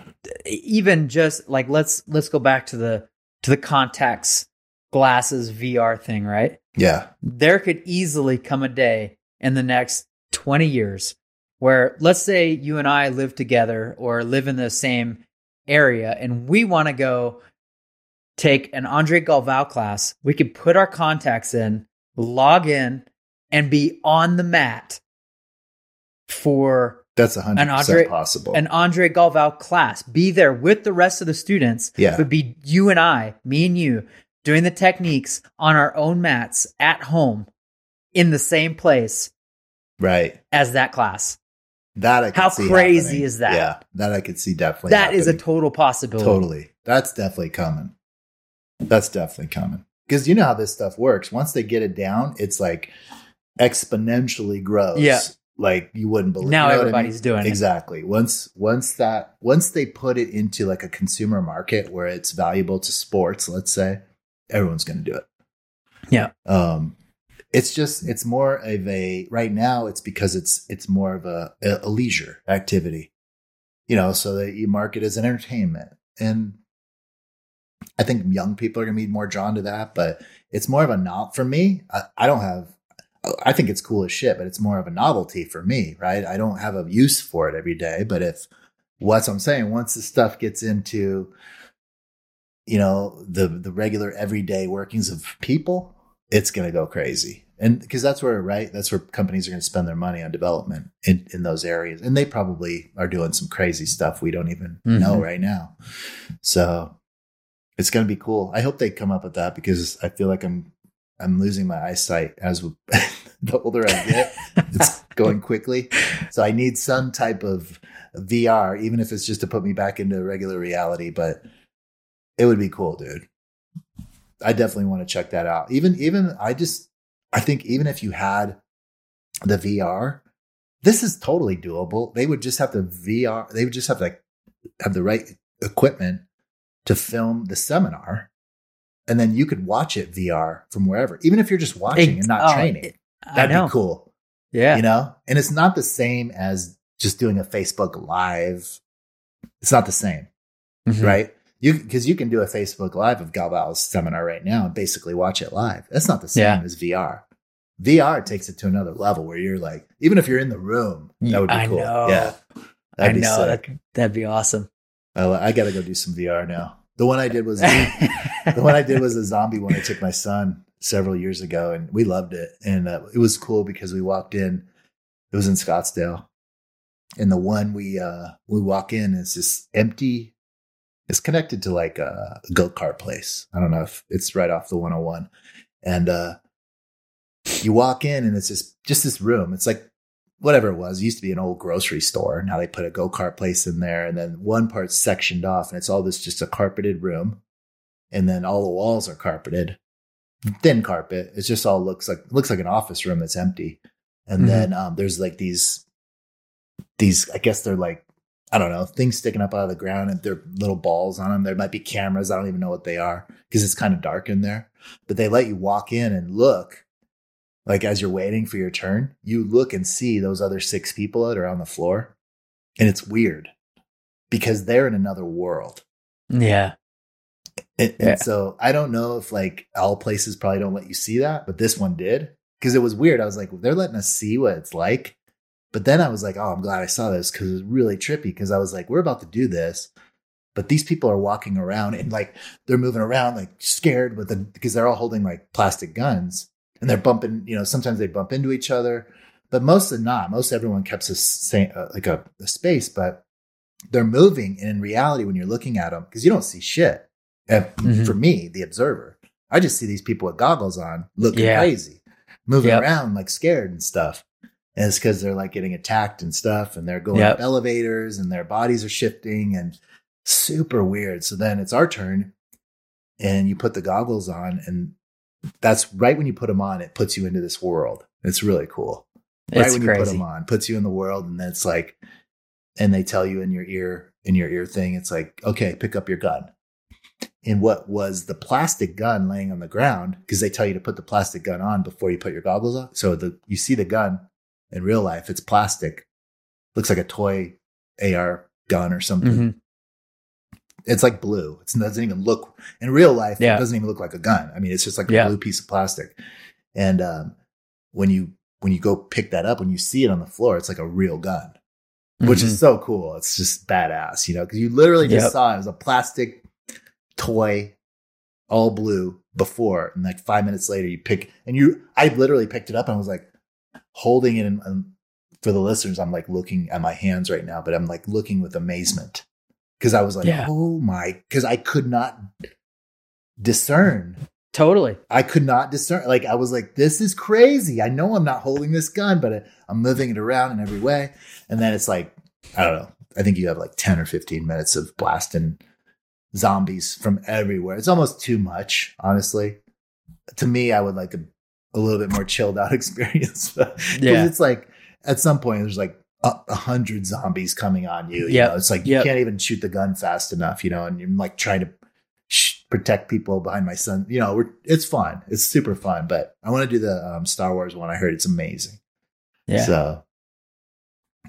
even just like let's let's go back to the to the contacts glasses VR thing, right? Yeah. There could easily come a day in the next 20 years where let's say you and I live together or live in the same area and we want to go take an Andre Galvao class, we could put our contacts in, log in and be on the mat for That's a hundred An Andre- percent possible. an Andre Galvao class, be there with the rest of the students. Yeah. Would be you and I, me and you, doing the techniques on our own mats at home in the same place right. as that class. That I could How crazy happening. is that? Yeah. That I could see definitely. That is a total possibility. Totally. That's definitely coming. That's definitely coming. Because you know how this stuff works. Once they get it down, it's like exponentially grows. Yeah. Like you wouldn't believe. Now you know what I everybody's mean? doing it. exactly. Once once that once they put it into like a consumer market where it's valuable to sports, let's say, everyone's going to do it. Yeah. Um, it's just it's more of a right now. It's because it's it's more of a, a leisure activity, you know, so that you market as an entertainment and I think young people are going to be more drawn to that, but it's more of a not for me. I, I don't have, I think it's cool as shit, but it's more of a novelty for me, right? I don't have a use for it every day. But if what's I'm saying, once the stuff gets into, you know, the the regular everyday workings of people, it's going to go crazy. And because that's where, right? That's where companies are going to spend their money on development in, in those areas. And they probably are doing some crazy stuff we don't even know Mhm. right now. So it's going to be cool. I hope they come up with that because I feel like I'm I'm losing my eyesight as the older I get. It's going quickly, so I need some type of VR, even if it's just to put me back into regular reality. But it would be cool, dude. I definitely want to check that out. Even even I just I think even if you had the VR, this is totally doable. They would just have the VR. They would just have to like have the right equipment to film the seminar, and then you could watch it VR from wherever, even if you're just watching and not Oh, training. it- That'd know. be cool, Yeah. you know. And it's not the same as just doing a Facebook Live. It's not the same, Mhm. right? You because you can do a Facebook Live of Galvao's seminar right now and basically watch it live. That's not the same Yeah. as VR. VR takes it to another level where you're like, even if you're in the room, that would be I cool. know. Yeah, I that'd be know. sick. That, that'd be awesome. I, I got to go do some VR now. The one I did was the one I did was a zombie one. I took my son several years ago, and we loved it. And uh, it was cool because we walked in. It was in Scottsdale, and the one we uh, we walk in is this empty. It's connected to like a go kart place. I don't know if it's right off the 101, and uh, you walk in, and it's just just this room. It's like whatever it was. It used to be an old grocery store. Now they put a go kart place in there, and then one part's sectioned off, and it's all this just a carpeted room, and then all the walls are carpeted, thin carpet. It just all looks like looks like an office room that's empty, and Mhm. then um, there's like these these. I guess they're like I don't know things sticking up out of the ground, and they're little balls on them. There might be cameras. I don't even know what they are because it's kind of dark in there. But they let you walk in and look like as you're waiting for your turn, you look and see those other six people that are on the floor. And it's weird because they're in another world. yeah. And, Yeah. and so I don't know if like all places probably don't let you see that, but this one did because it was weird. I was like, they're letting us see what it's like. But then I was like, oh, I'm glad I saw this because it's really trippy because I was like, we're about to do this. But these people are walking around and like they're moving around like scared with the because they're all holding like plastic guns and they're bumping, you know, sometimes they bump into each other, but most of not. Most everyone kept a same, uh, like a, a space, but they're moving. And in reality, when you're looking at them, because you don't see shit. Uh, Mhm. For me, the observer, I just see these people with goggles on looking Yeah. crazy, moving Yep. around like scared and stuff. And it's because they're like getting attacked and stuff, and they're going Yep. up elevators, and their bodies are shifting, and super weird. So then it's our turn, and you put the goggles on, and that's right when you put them on, it puts you into this world. It's really cool. right It's when you put them on, puts you in the world, and then it's like, and they tell you in your ear, in your ear thing, it's like, okay, pick up your gun. And what was the plastic gun laying on the ground? Because they tell you to put the plastic gun on before you put your goggles on. So the you see the gun in real life, it's plastic, looks like a toy AR gun or something. Mhm. It's like blue. It doesn't even look in real life. Yeah. It doesn't even look like a gun. I mean, it's just like a Yeah. blue piece of plastic. And um, when you when you go pick that up, when you see it on the floor, it's like a real gun, which Mhm. is so cool. It's just badass, you know, because you literally just Yep. saw it was a plastic toy, all blue before, and like five minutes later, you pick and you. I literally picked it up and I was like holding it, and, and um, for the listeners, I'm like looking at my hands right now, but I'm like looking with amazement because I was like, Yeah. oh my, because I could not discern. totally. I could not discern. Like I was like, this is crazy. I know I'm not holding this gun, but I'm moving it around in every way. And then it's like, I don't know. I think you have like 10 or 15 minutes of blasting zombies from everywhere. It's almost too much, honestly. To me, I would like a, a little bit more chilled out experience. Because Yeah. it's like at some point there's like a, hundred zombies coming on you. you know? It's like you Yep. can't even shoot the gun fast enough, you know, and you're like trying to sh- protect people behind my son. You know, we're, it's fun. It's super fun, but I want to do the um, Star Wars one. I heard it's amazing. Yeah. So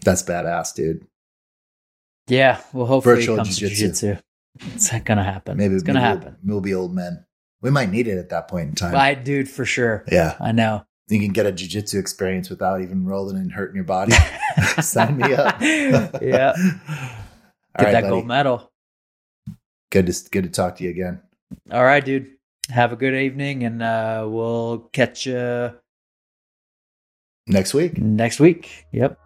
that's badass, dude. yeah. Well, hopefully Virtual it comes to jiu-jitsu. jujitsu. It's gonna happen. Maybe it's gonna happen. We'll, we'll be old men. We might need it at that point in time. I, dude, for sure. Yeah. I know. You can get a jujitsu experience without even rolling and hurting your body. Sign me up. yeah. All Get right, that buddy. gold medal. Good to good to talk to you again. All right, dude. Have a good evening, and uh, we'll catch you Next week. next week. Yep.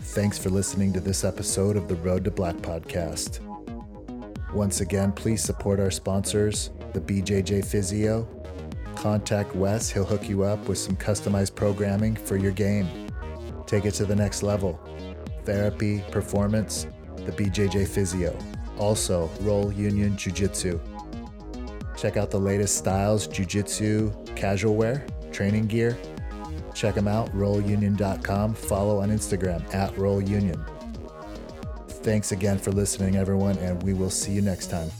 Thanks for listening to this episode of the Road to Black podcast. Once again, please support our sponsors, the BJJ Physio. Contact Wes, he'll hook you up with some customized programming for your game. Take it to the next level. Therapy, performance, the BJJ Physio. Also, Roll Union Jiu Jitsu. Check out the latest styles, Jiu Jitsu, casual wear, training gear, Check them out, rollunion.com. Follow on Instagram at rollunion. Thanks again for listening, everyone, and we will see you next time.